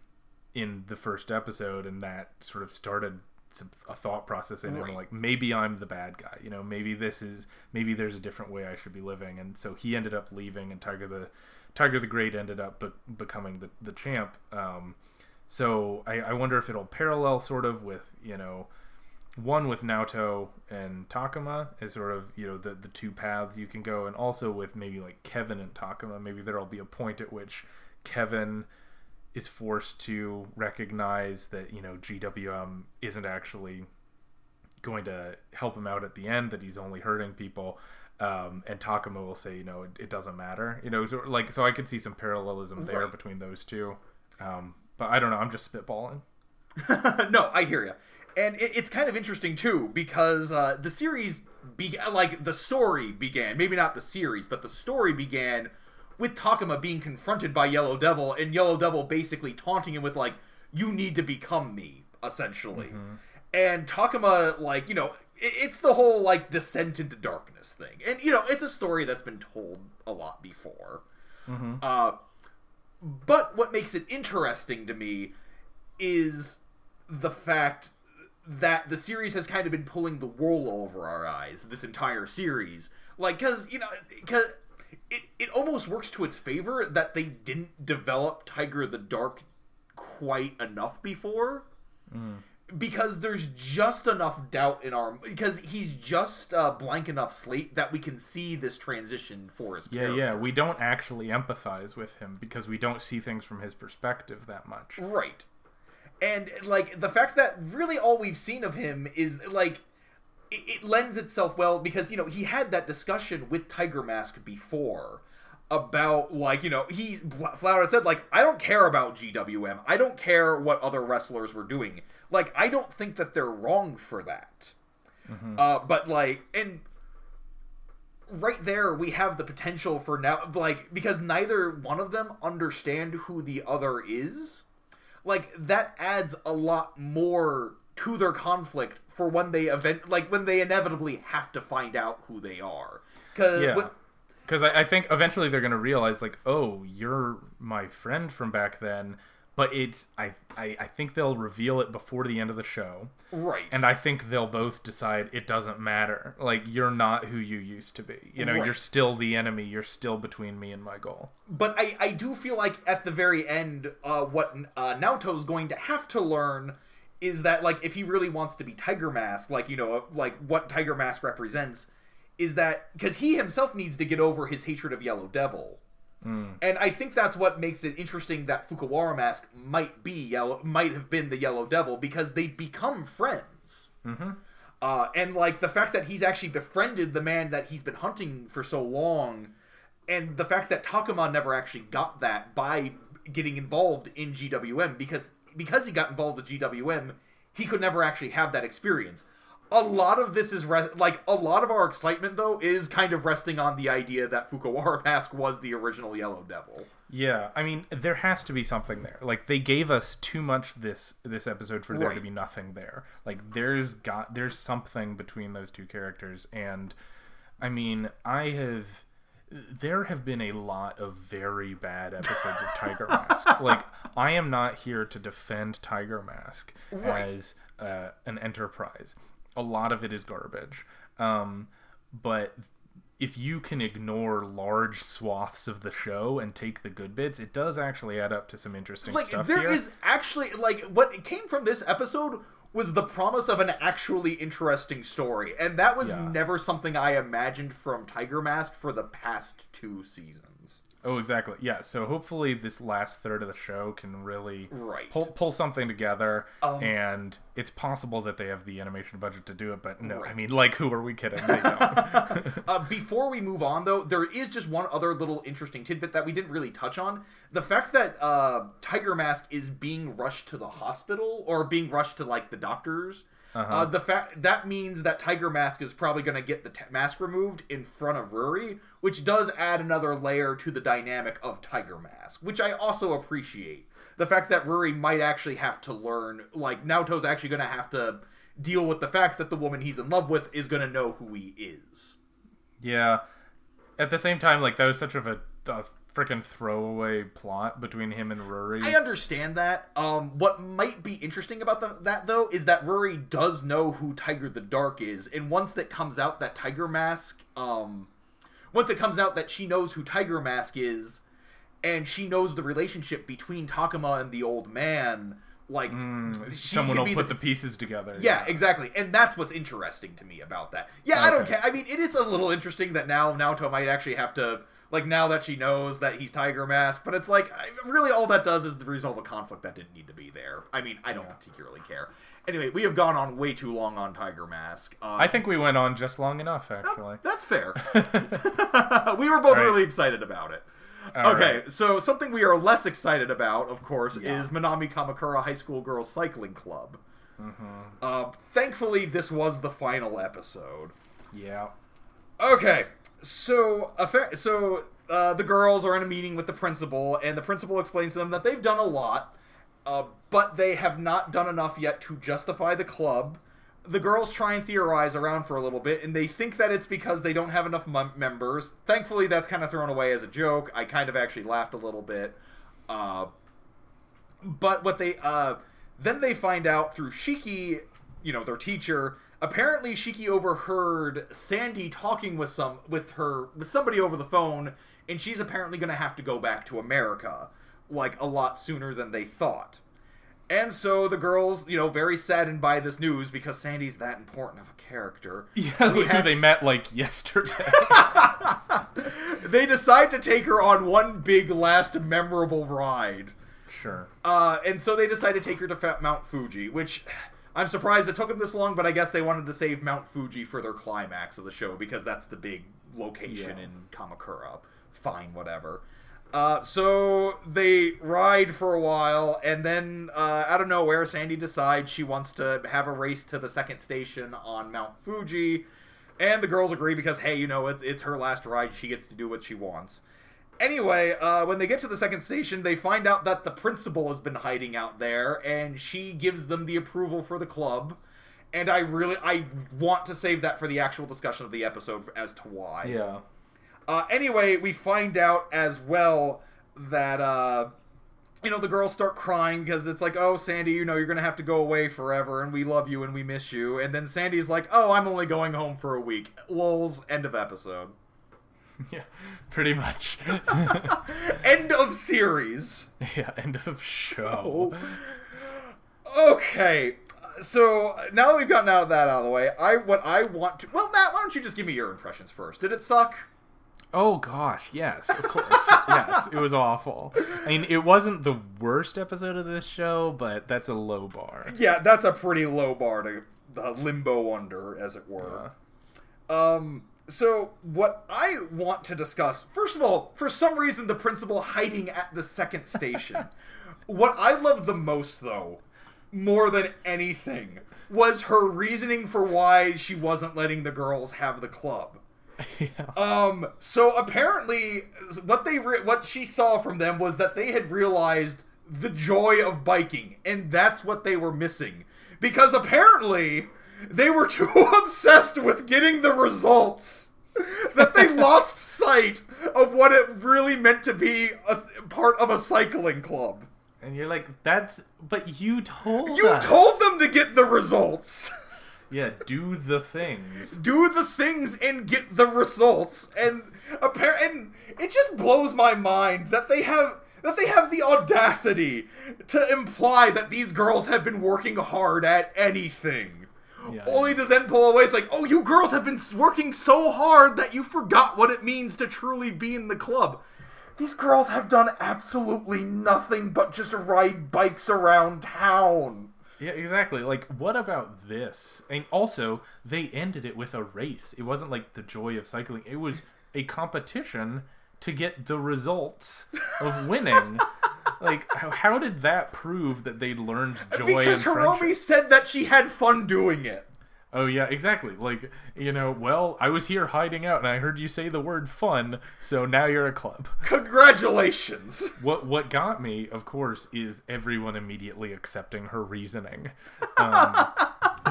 in the first episode, and that sort of started some, a thought process in him, like maybe I'm the bad guy. You know, maybe this is maybe there's a different way I should be living, and so he ended up leaving, and Tiger the Tiger the Great ended up be- becoming the the champ. Um, so I, I wonder if it'll parallel sort of with you know one with Naoto and Takuma is sort of you know the the two paths you can go, and also with maybe like Kevin and Takuma. Maybe there'll be a point at which Kevin is forced to recognize that you know GWM isn't actually going to help him out at the end; that he's only hurting people. Um, and Takuma will say, you know, it, it doesn't matter, you know, so like so I could see some parallelism there Right. between those two. Um, but I don't know. I'm just spitballing. no, I hear you, and it, it's kind of interesting too because uh, the series began, like the story began, maybe not the series, but the story began with Takuma being confronted by Yellow Devil, and Yellow Devil basically taunting him with like, "You need to become me," essentially, and Takuma like you know. It- It's the whole like descent into darkness thing, and you know it's a story that's been told a lot before. Uh, but what makes it interesting to me is the fact that the series has kind of been pulling the wool over our eyes this entire series. Like because you know because it, it almost works to its favor that they didn't develop tiger the dark quite enough before because there's just enough doubt in our because he's just a blank enough slate that we can see this transition for his Yeah, character. yeah. We don't actually empathize with him because we don't see things from his perspective that much. Right. And like the fact that really all we've seen of him is like it, it lends itself well because you know he had that discussion with Tiger Mask before about like you know he flat out said like I don't care about GWM I don't care what other wrestlers were doing. Like I don't think that they're wrong for that. Uh, but like and right there we have the potential for now like because neither one of them understand who the other is. Like that adds a lot more to their conflict for when they event like when they inevitably have to find out who they are. Because Yeah. Because I, I think eventually they're going to realize, like, oh, you're my friend from back then. But it's, I, I, I think they'll reveal it before the end of the show. right And I think they'll both decide it doesn't matter. Like, you're not who you used to be. You know, Right. you're still the enemy. You're still between me and my goal. but I, I do feel like at the very end, uh, what uh, Naoto's going to have to learn is that like if he really wants to be Tiger Mask, like you know, like what Tiger Mask represents, is that because he himself needs to get over his hatred of Yellow Devil. And I think that's what makes it interesting that Fukuwara Mask might be yellow, might have been the Yellow Devil because they become friends. Uh, and like the fact that he's actually befriended the man that he's been hunting for so long, and the fact that Takuma never actually got that by getting involved in GWM because because he got involved with GWM, he could never actually have that experience. A lot of this is re- like a lot of our excitement though is kind of resting on the idea that Fukuwara Mask was the original Yellow Devil. Yeah, I mean, there has to be something there. Like they gave us too much this this episode for there to be nothing there. Like there's got there's something between those two characters, and I mean, I have there have been a lot of very bad episodes of Tiger Mask. Like I am not here to defend Tiger Mask Right. as uh, an enterprise. A lot of it is garbage, um, but if you can ignore large swaths of the show and take the good bits, it does actually add up to some interesting like stuff there here. is actually like what came from this episode was the promise of an actually interesting story and that was Yeah. never something i imagined from tiger mask for the past two seasons Oh, exactly. Yeah. So hopefully this last third of the show can really Right. pull pull something together, Um, and it's possible that they have the animation budget to do it. But no, I mean, like, who are we kidding? Uh, before we move on though there is just one other little interesting tidbit that we didn't really touch on the fact that uh, tiger mask is being rushed to the hospital or being rushed to like the doctors Uh-huh. uh, the fact that means that Tiger Mask is probably going to get the t- mask removed in front of Ruri, which does add another layer to the dynamic of Tiger Mask, which I also appreciate. The fact that Ruri might actually have to learn, like Naoto's actually going to have to deal with the fact that the woman he's in love with is going to know who he is. yeah. At the same time, like that was such of a, a freaking throwaway plot between him and Ruri. I understand that. Um, what might be interesting about the, that though is that Ruri does know who Tiger the Dark is, and once that comes out that Tiger Mask, um, once it comes out that she knows who Tiger Mask is, and she knows the relationship between Takuma and the old man, like she Mm, Someone will be put the the pieces together. yeah, exactly. And that's what's interesting to me about that. Yeah, I don't care. I mean, it is a little interesting that now Naoto might actually have to like now that she knows that he's Tiger Mask, but it's like really all that does is resolve a conflict that didn't need to be there. I mean, I don't particularly care. Anyway, we have gone on way too long on Tiger Mask. Um, I think we went on just long enough, actually. that's fair. we were both Right. really excited about it. All okay, right. so something we are less excited about, of course, Yeah. is Minami Kamakura High School Girls Cycling Club. Mm-hmm. Uh, thankfully, this was the final episode. Yeah. Okay, so fa- so uh, the girls are in a meeting with the principal, and the principal explains to them that they've done a lot, uh, but they have not done enough yet to justify the club. The girls try and theorize around for a little bit, and they think that it's because they don't have enough mem- members. Thankfully, that's kind of thrown away as a joke. I kind of actually laughed a little bit. Uh, but what they uh, then they find out through Shiki, you know, their teacher. Apparently, Shiki overheard Sandy talking with some with her with somebody over the phone, and she's apparently going to have to go back to America, like a lot sooner than they thought. And so the girls, you know, very saddened by this news because Sandy's that important of a character. Yeah, we who have- they met like yesterday. they decide to take her on one big last memorable ride. sure. Uh, and so they decide to take her to Mount Fuji, which I'm surprised it took them this long, but I guess they wanted to save Mount Fuji for their climax of the show because that's the big location Yeah. in Kamakura. Fine, whatever. Uh, so they ride for a while, and then uh, out of nowhere, Sandy decides she wants to have a race to the second station on Mount Fuji. And the girls agree because, hey, you know, it, it's her last ride. She gets to do what she wants. Anyway, uh, when they get to the second station, they find out that the principal has been hiding out there, and she gives them the approval for the club. And I really, I want to save that for the actual discussion of the episode as to why. Yeah. Uh, anyway, we find out as well that uh, you know the girls start crying because it's like, oh, Sandy, you know you're gonna have to go away forever, and we love you and we miss you. And then Sandy's like, oh, I'm only going home for a week. Lulz. End of episode. Yeah. Pretty much. End of series. yeah. End of show. Okay. So now that we've gotten out of that out of the way, I what I want to well, Matt, why don't you just give me your impressions first? Did it suck? Oh gosh, yes, of course. yes, it was awful. I mean, it wasn't the worst episode of this show, but that's a low bar. Yeah, that's a pretty low bar to the limbo under, as it were. Um, so what I want to discuss, first of all, for some reason, the principal hiding at the second station. what I love the most, though, more than anything, was her reasoning for why she wasn't letting the girls have the club. yeah. Um. So apparently, what they re- what she saw from them was that they had realized the joy of biking, and that's what they were missing. Because apparently, they were too obsessed with getting the results that they lost sight of what it really meant to be a part of a cycling club. And you're like, that's. But you told You us. told them to get the results. Yeah, do the things. do the things and get the results and appar- and it just blows my mind that they have that they have the audacity to imply that these girls have been working hard at anything Yeah. only to then pull away it's like oh you girls have been working so hard that you forgot what it means to truly be in the club these girls have done absolutely nothing but just ride bikes around town Yeah, exactly. Like, what about this? And also, they ended it with a race. It wasn't like the joy of cycling. It was a competition to get the results of winning. like, how, how did that prove that they learned joy because Hiromi friendship? said that she had fun doing it Oh yeah, exactly. Like, you know, well, I was here hiding out, and I heard you say the word "fun," so now you're a club. Congratulations. What what got me, of course, is everyone immediately accepting her reasoning, um,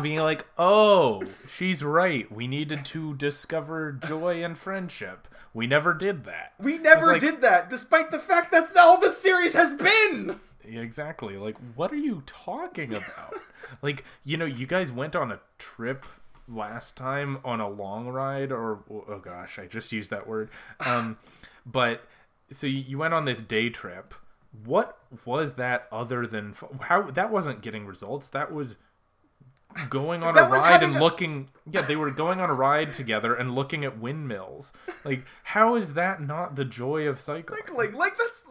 being like, "Oh, she's right. We needed to discover joy and friendship. We never did that." We never like- did that, despite the fact that's all the series has been. Exactly. Like, what are you talking about? like, you know, you guys went on a trip last time on a long ride, or oh gosh, I just used that word. Um, but so you, you went on this day trip. What was that other than how that wasn't getting results? That was going on That a ride and a- looking yeah they were going on a ride together and looking at windmills like how is that not the joy of cycling Like, like that's.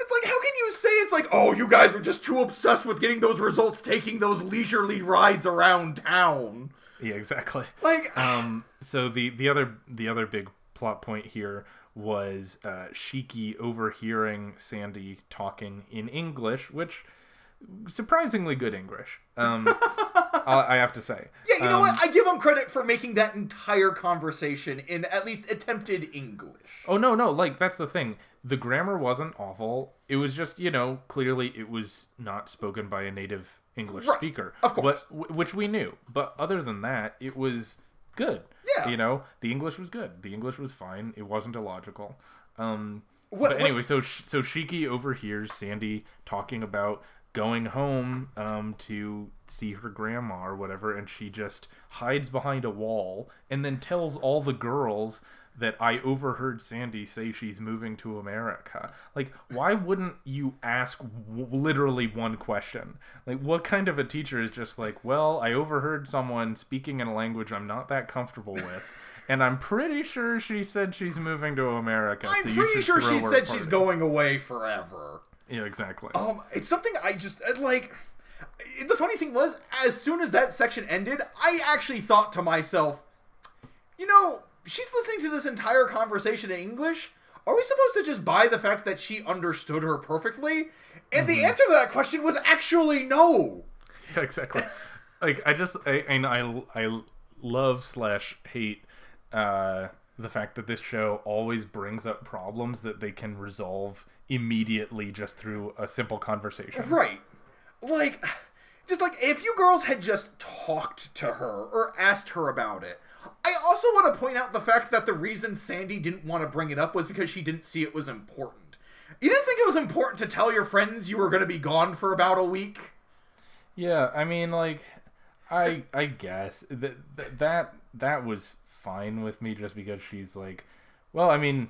It's like, how can you say it's like, oh, you guys were just too obsessed with getting those results, taking those leisurely rides around town? yeah exactly Like, um so the the other the other big plot point here was uh shiki overhearing sandy talking in english which surprisingly good english um I, I have to say yeah, you know Um, what? I give him credit for making that entire conversation in at least attempted English. oh no no like that's the thing the grammar wasn't awful it was just you know clearly it was not spoken by a native english Right, speaker of course. but, which we knew but other than that it was good Yeah. you know the english was good the english was fine it wasn't illogical um What- but what- anyway so so shiki overhears sandy talking about going home um to see her grandma or whatever and she just hides behind a wall and then tells all the girls that I overheard Sandy say she's moving to America. Like, why wouldn't you ask w- literally one question? Like, what kind of a teacher is just like, well, I overheard someone speaking in a language I'm not that comfortable with, and I'm pretty sure she said she's moving to America. I'm so pretty sure she said she's party." going away forever. Yeah, exactly. Um, it's something I just uh, like. The funny thing was, as soon as that section ended, I actually thought to myself, you know, she's listening to this entire conversation in English. Are we supposed to just buy the fact that she understood her perfectly? And the answer to that question was actually no. Yeah, exactly. like I just I and I I love slash hate uh the fact that this show always brings up problems that they can resolve immediately just through a simple conversation. Right. Like, just like if you girls had just talked to her or asked her about it. I also want to point out the fact that the reason Sandy didn't want to bring it up was because she didn't see it was important. You didn't think it was important to tell your friends you were going to be gone for about a week? Yeah, I mean like I I guess that that that was fine with me just because she's like well, I mean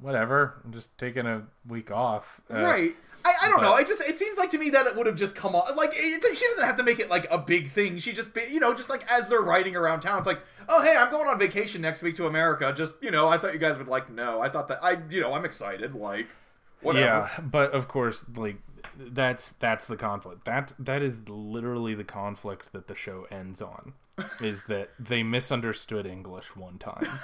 whatever. I'm just taking a week off. Uh, right. I, I don't but- know. I just it seems like to me that it would have just come off like it, she doesn't have to make it like a big thing. She just be, you know just like as they're riding around town, it's like oh hey I'm going on vacation next week to America. Just you know I thought you guys would like know. I thought that I you know I'm excited like whatever. Yeah, but of course, like that's that's the conflict. That that is literally the conflict that the show ends on, is that they misunderstood English one time.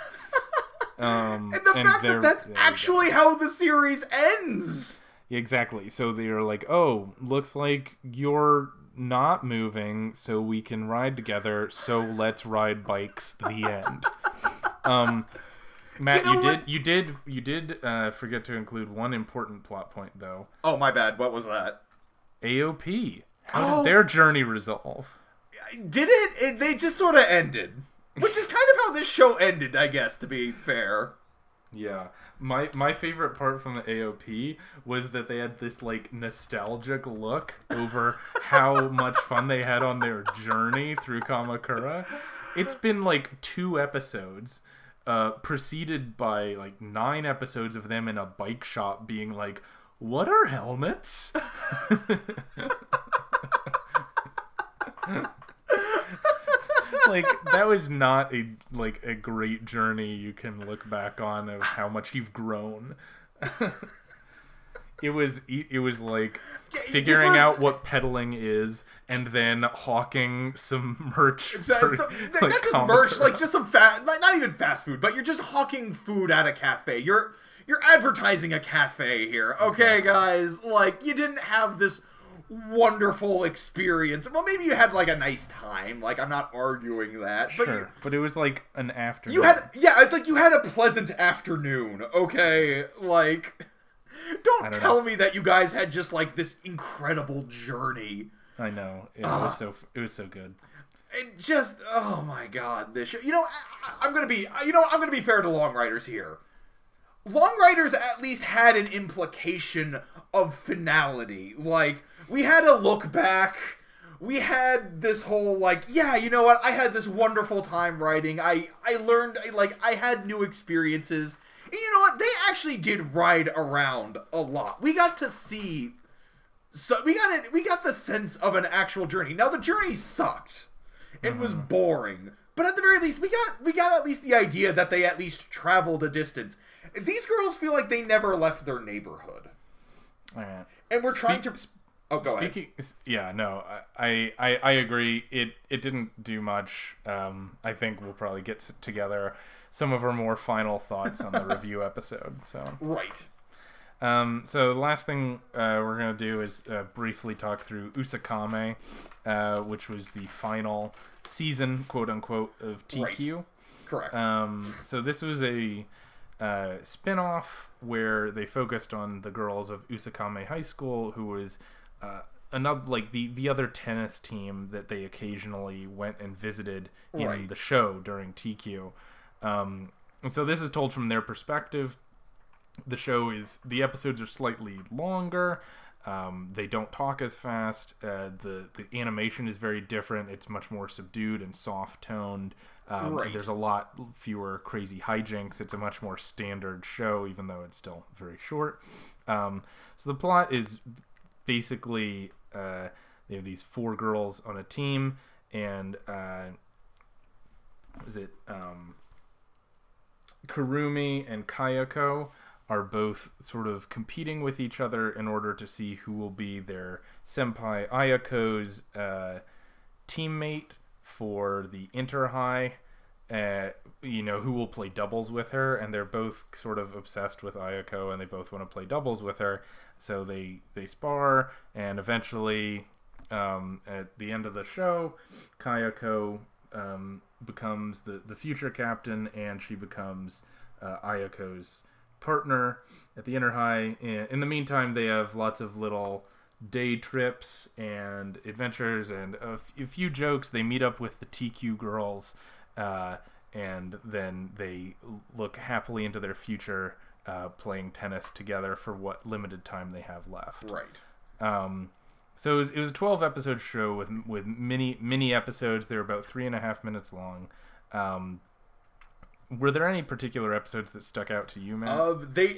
Um, And the fact that that's there you go. actually how the series ends. exactly. So they're like, "Oh, looks like you're not moving, so we can ride together. So let's ride bikes." The end. Um, Matt, You you, did you did you did uh, forget to include one important plot point though. Oh my bad. What was that? AOP. How Oh. did their journey resolve? Did it? it they just sort of ended, which is kind of how this show ended, I guess. To be fair. Yeah, my my favorite part from the AOP was that they had this like nostalgic look over how much fun they had on their journey through Kamakura. It's been like two episodes, uh, preceded by like nine episodes of them in a bike shop being like, "What are helmets?" like that was not a like a great journey you can look back on of how much you've grown. it was it was like Yeah, figuring was- out what peddling is and then hawking some merch. For, so- like, not just merch, like just some fat, like not even fast food, but you're just hawking food at a cafe. You're you're advertising a cafe here, okay, guys? Like you didn't have this wonderful experience. Well, maybe you had like a nice time. Like I'm not arguing that, but sure, but it was like an afternoon. you, you had yeah, it's like you had a pleasant afternoon, okay? Like don't, don't tell know. me that you guys had just like this incredible journey. I know it Ah. was so it was so good. it just oh my god this show you know I, i'm gonna be you know i'm gonna be fair to long riders here long riders at least had an implication of finality like we had a look back we had this whole like yeah you know what i had this wonderful time writing i i learned like i had new experiences and you know what they actually did ride around a lot we got to see so we got it. We got the sense of an actual journey. Now the journey sucked. It was boring, but at the very least, we got we got at least the idea that they at least traveled a distance. These girls feel like they never left their neighborhood, right. and we're trying to. Oh, go ahead. Yeah, no, I, I, I agree. It, it didn't do much. Um, I think we'll probably get together some of our more final thoughts on the review episode. So, Right. um, so the last thing uh, we're gonna do is uh, briefly talk through Usakame, uh, which was the final season, quote unquote, of Teekyu. Correct. Um, so this was a uh, spin-off where they focused on the girls of Usakame High School, who was uh, another like the the other tennis team that they occasionally went and visited in Right. the show during Teekyu. Um, and so this is told from their perspective. The show is the episodes are slightly longer. Um, they don't talk as fast. Uh, the the animation is very different. It's much more subdued and soft toned. Um, Right. There's a lot fewer crazy hijinks. It's a much more standard show, even though it's still very short. Um, so the plot is basically uh, they have these four girls on a team, and uh, is it um, Kurumi and Kayako are both sort of competing with each other in order to see who will be their senpai Ayako's uh, teammate for the inter high. Uh, you know who will play doubles with her, and they're both sort of obsessed with Ayako, and they both want to play doubles with her. So they they spar, and eventually, um, at the end of the show, Kayako um, becomes the the future captain, and she becomes uh, Ayako's partner at the inter high. In, in the meantime, they have lots of little day trips and adventures and a, f- a few jokes. They meet up with the Teekyu girls, uh, and then they look happily into their future, uh, playing tennis together for what limited time they have left. Right. Um, so it was, it was a 12 episode show with with mini mini episodes. They were about three and a half minutes long. Um, were there any particular episodes that stuck out to you, man? Uh, they,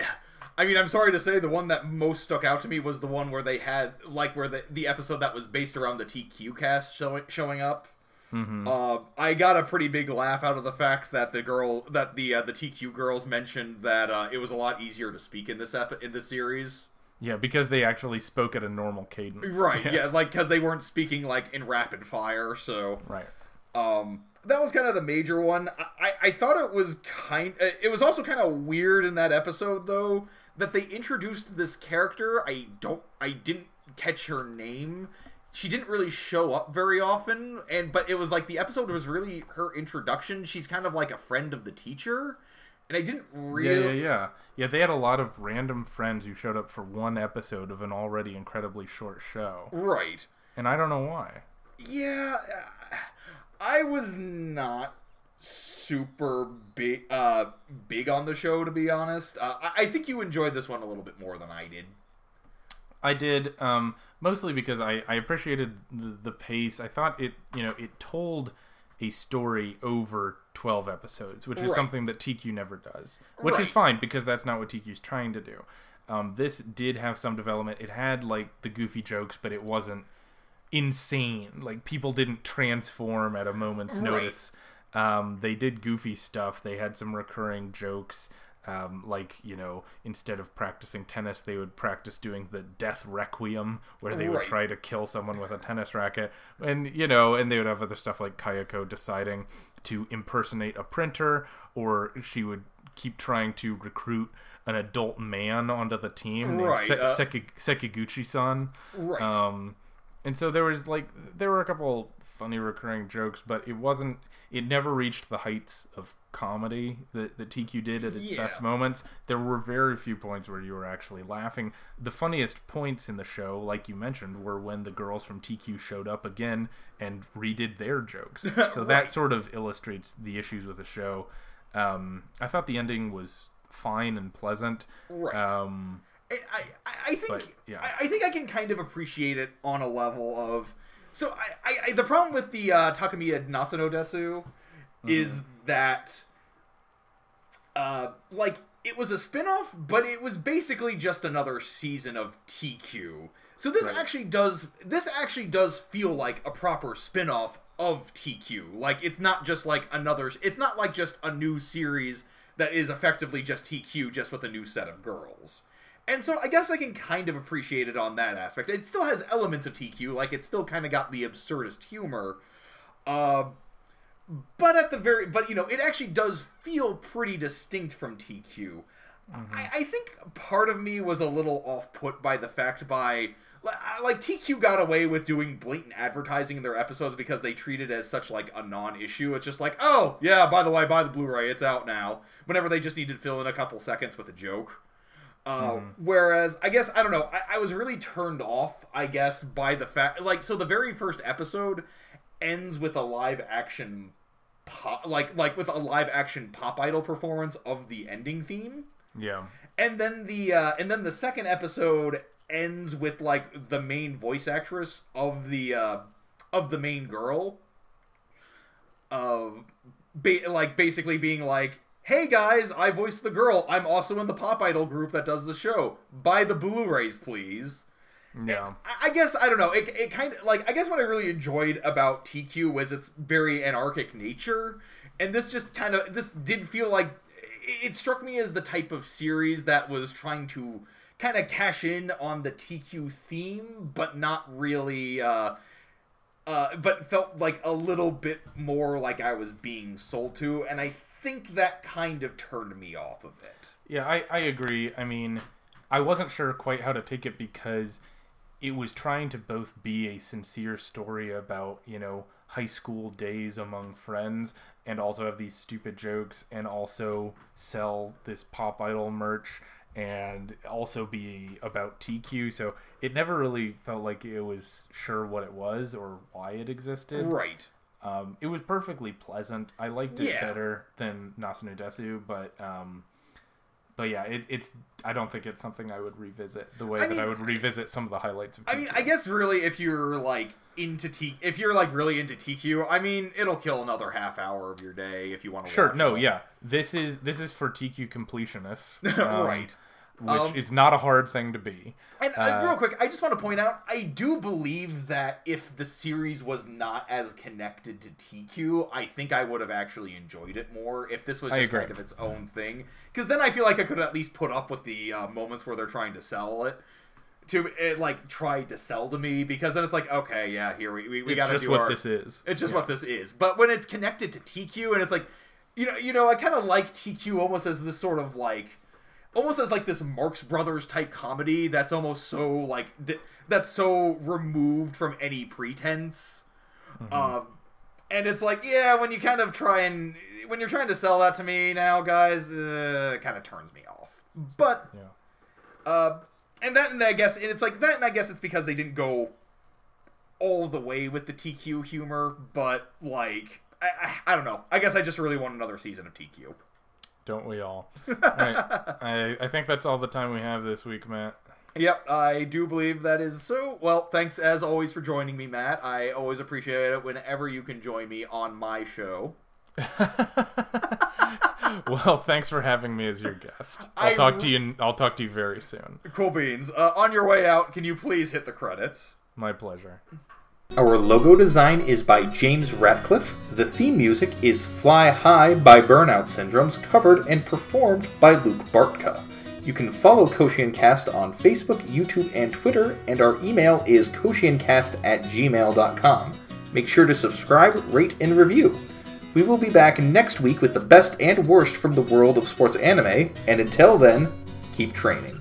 I mean, I'm sorry to say, the one that most stuck out to me was the one where they had like where the the episode that was based around the Teekyu cast showing showing up. Mm-hmm. Uh, I got a pretty big laugh out of the fact that the girl that the uh, the Teekyu girls mentioned that uh, it was a lot easier to speak in this ep- in this series. Yeah, because they actually spoke at a normal cadence. Right. Yeah, like because they weren't speaking like in rapid fire, so. Right. Um, that was kind of the major one. I, I, I thought it was kind. uh, It was also kind of weird in that episode though that they introduced this character. I don't. I didn't catch her name. She didn't really show up very often, and but it was like the episode was really her introduction. She's kind of like a friend of the teacher, and I didn't really. yeah, yeah. Yeah, they had a lot of random friends who showed up for one episode of an already incredibly short show. Right. And I don't know why. Yeah, uh, I was not super big uh big on the show to be honest. Uh, I, I think you enjoyed this one a little bit more than I did. I did, um, mostly because I, I appreciated the, the pace. I thought it, you know, it told a story over 12 episodes, which is Right. something that Teekyu never does, which Right. is fine because that's not what Teekyu's trying to do. Um, this did have some development. It had like the goofy jokes, but it wasn't insane. Like people didn't transform at a moment's Right. notice. Um, they did goofy stuff. They had some recurring jokes. Um, like you know, instead of practicing tennis, they would practice doing the death requiem, where they would try to kill someone with a tennis racket, and you know, and they would have other stuff like Kayako deciding to impersonate a printer, or she would keep trying to recruit an adult man onto the team, named Right, Se- uh, Seki- Sekiguchi-san. Right. Um, and so there was like there were a couple funny recurring jokes, but it wasn't. It never reached the heights of comedy that, that Teekyu did at its Yeah. best moments. There were very few points where you were actually laughing. The funniest points in the show, like you mentioned, were when the girls from Teekyu showed up again and redid their jokes. So that sort of illustrates the issues with the show. Um, I thought the ending was fine and pleasant. Right. Um, I, I, I think But, yeah. I, I think I can kind of appreciate it on a level of so I, I, I the problem with the uh, Takamiya Nasano Desu is that uh like it was a spin-off but it was basically just another season of Teekyu. So this Right. actually does this actually does feel like a proper spin-off of Teekyu. Like it's not just like another it's not like just a new series that is effectively just Teekyu just with a new set of girls. And so I guess I can kind of appreciate it on that aspect. It still has elements of Teekyu, like it's still kind of got the absurdist humor. Uh, but at the very, but you know, it actually does feel pretty distinct from Teekyu. I, I think part of me was a little off put by the fact by like Teekyu got away with doing blatant advertising in their episodes because they treat it as such like a non-issue. It's just like, oh yeah, by the way, buy the Blu-ray, it's out now. Whenever they just needed to fill in a couple seconds with a joke. Uh, Whereas, I guess I don't know. I, I was really turned off, I guess, by the fact like so. The very first episode ends with a live action pop, like like with a live action pop idol performance of the ending theme, yeah. and then the uh, and then the second episode ends with like the main voice actress of the uh, of the main girl, uh, ba- like basically being like, "Hey guys, I voiced the girl. I'm also in the pop idol group that does the show. Buy the Blu-rays, please." Yeah. I- I guess I don't know. It, it kind of like I guess what I really enjoyed about Teekyu was its very anarchic nature, and this just kind of this did feel like it, it struck me as the type of series that was trying to kind of cash in on the Teekyu theme, but not really. Uh, uh, but felt like a little bit more like I was being sold to, and I think that kind of turned me off of it. Yeah, I, I agree. I mean, I wasn't sure quite how to take it because it was trying to both be a sincere story about, you know, high school days among friends and also have these stupid jokes and also sell this pop idol merch and also be about Teekyu. So it never really felt like it was sure what it was or why it existed. Right. Um, it was perfectly pleasant. I liked it Yeah. better than Nasano Desu, but um, but yeah, it, it's. I don't think it's something I would revisit the way I that I would revisit some of the highlights of. I mean, I guess really, if you're like into T, if you're like really into Teekyu, I mean, it'll kill another half hour of your day if you want to. Sure. No. it. Yeah. This is this is for Teekyu completionists, um, right. Which Um, is not a hard thing to be. And uh, Uh, real quick, I just want to point out, I do believe that if the series was not as connected to Teekyu, I think I would have actually enjoyed it more if this was just kind of its own thing. Because then I feel like I could at least put up with the uh, moments where they're trying to sell it. To it, like try to sell to me because then it's like okay yeah here we we, we it's gotta just do what our, this is. It's just what this is. But when it's connected to Teekyu and it's like you know, you know, I kind of like Teekyu almost as this sort of like almost as like this Marx Brothers type comedy that's almost so like that's so removed from any pretense. Um and it's like, yeah, when you kind of try and when you're trying to sell that to me now, guys, uh, it kind of turns me off. But Yeah. uh, and that, and I guess, and it's like that, and I guess it's because they didn't go all the way with the Teekyu humor, but like, I, I, I don't know. I guess I just really want another season of Teekyu. Don't we all? right. I, I think that's all the time we have this week, Matt. Yep, I do believe that is so. Well, thanks as always for joining me, Matt. I always appreciate it whenever you can join me on my show. well, thanks for having me as your guest. I'll I talk to you. I'll talk to you very soon. Cool beans. Uh, on your way out, can you please hit the credits? My pleasure. Our logo design is by James Ratcliffe. The theme music is Fly High by Burnout Syndromes, covered and performed by Luke Bartka. You can follow Cast on Facebook, YouTube, and Twitter, and our email is koshiancast at gmail.com. Make sure to subscribe, rate, and review. We will be back next week with the best and worst from the world of sports anime, and until then, keep training.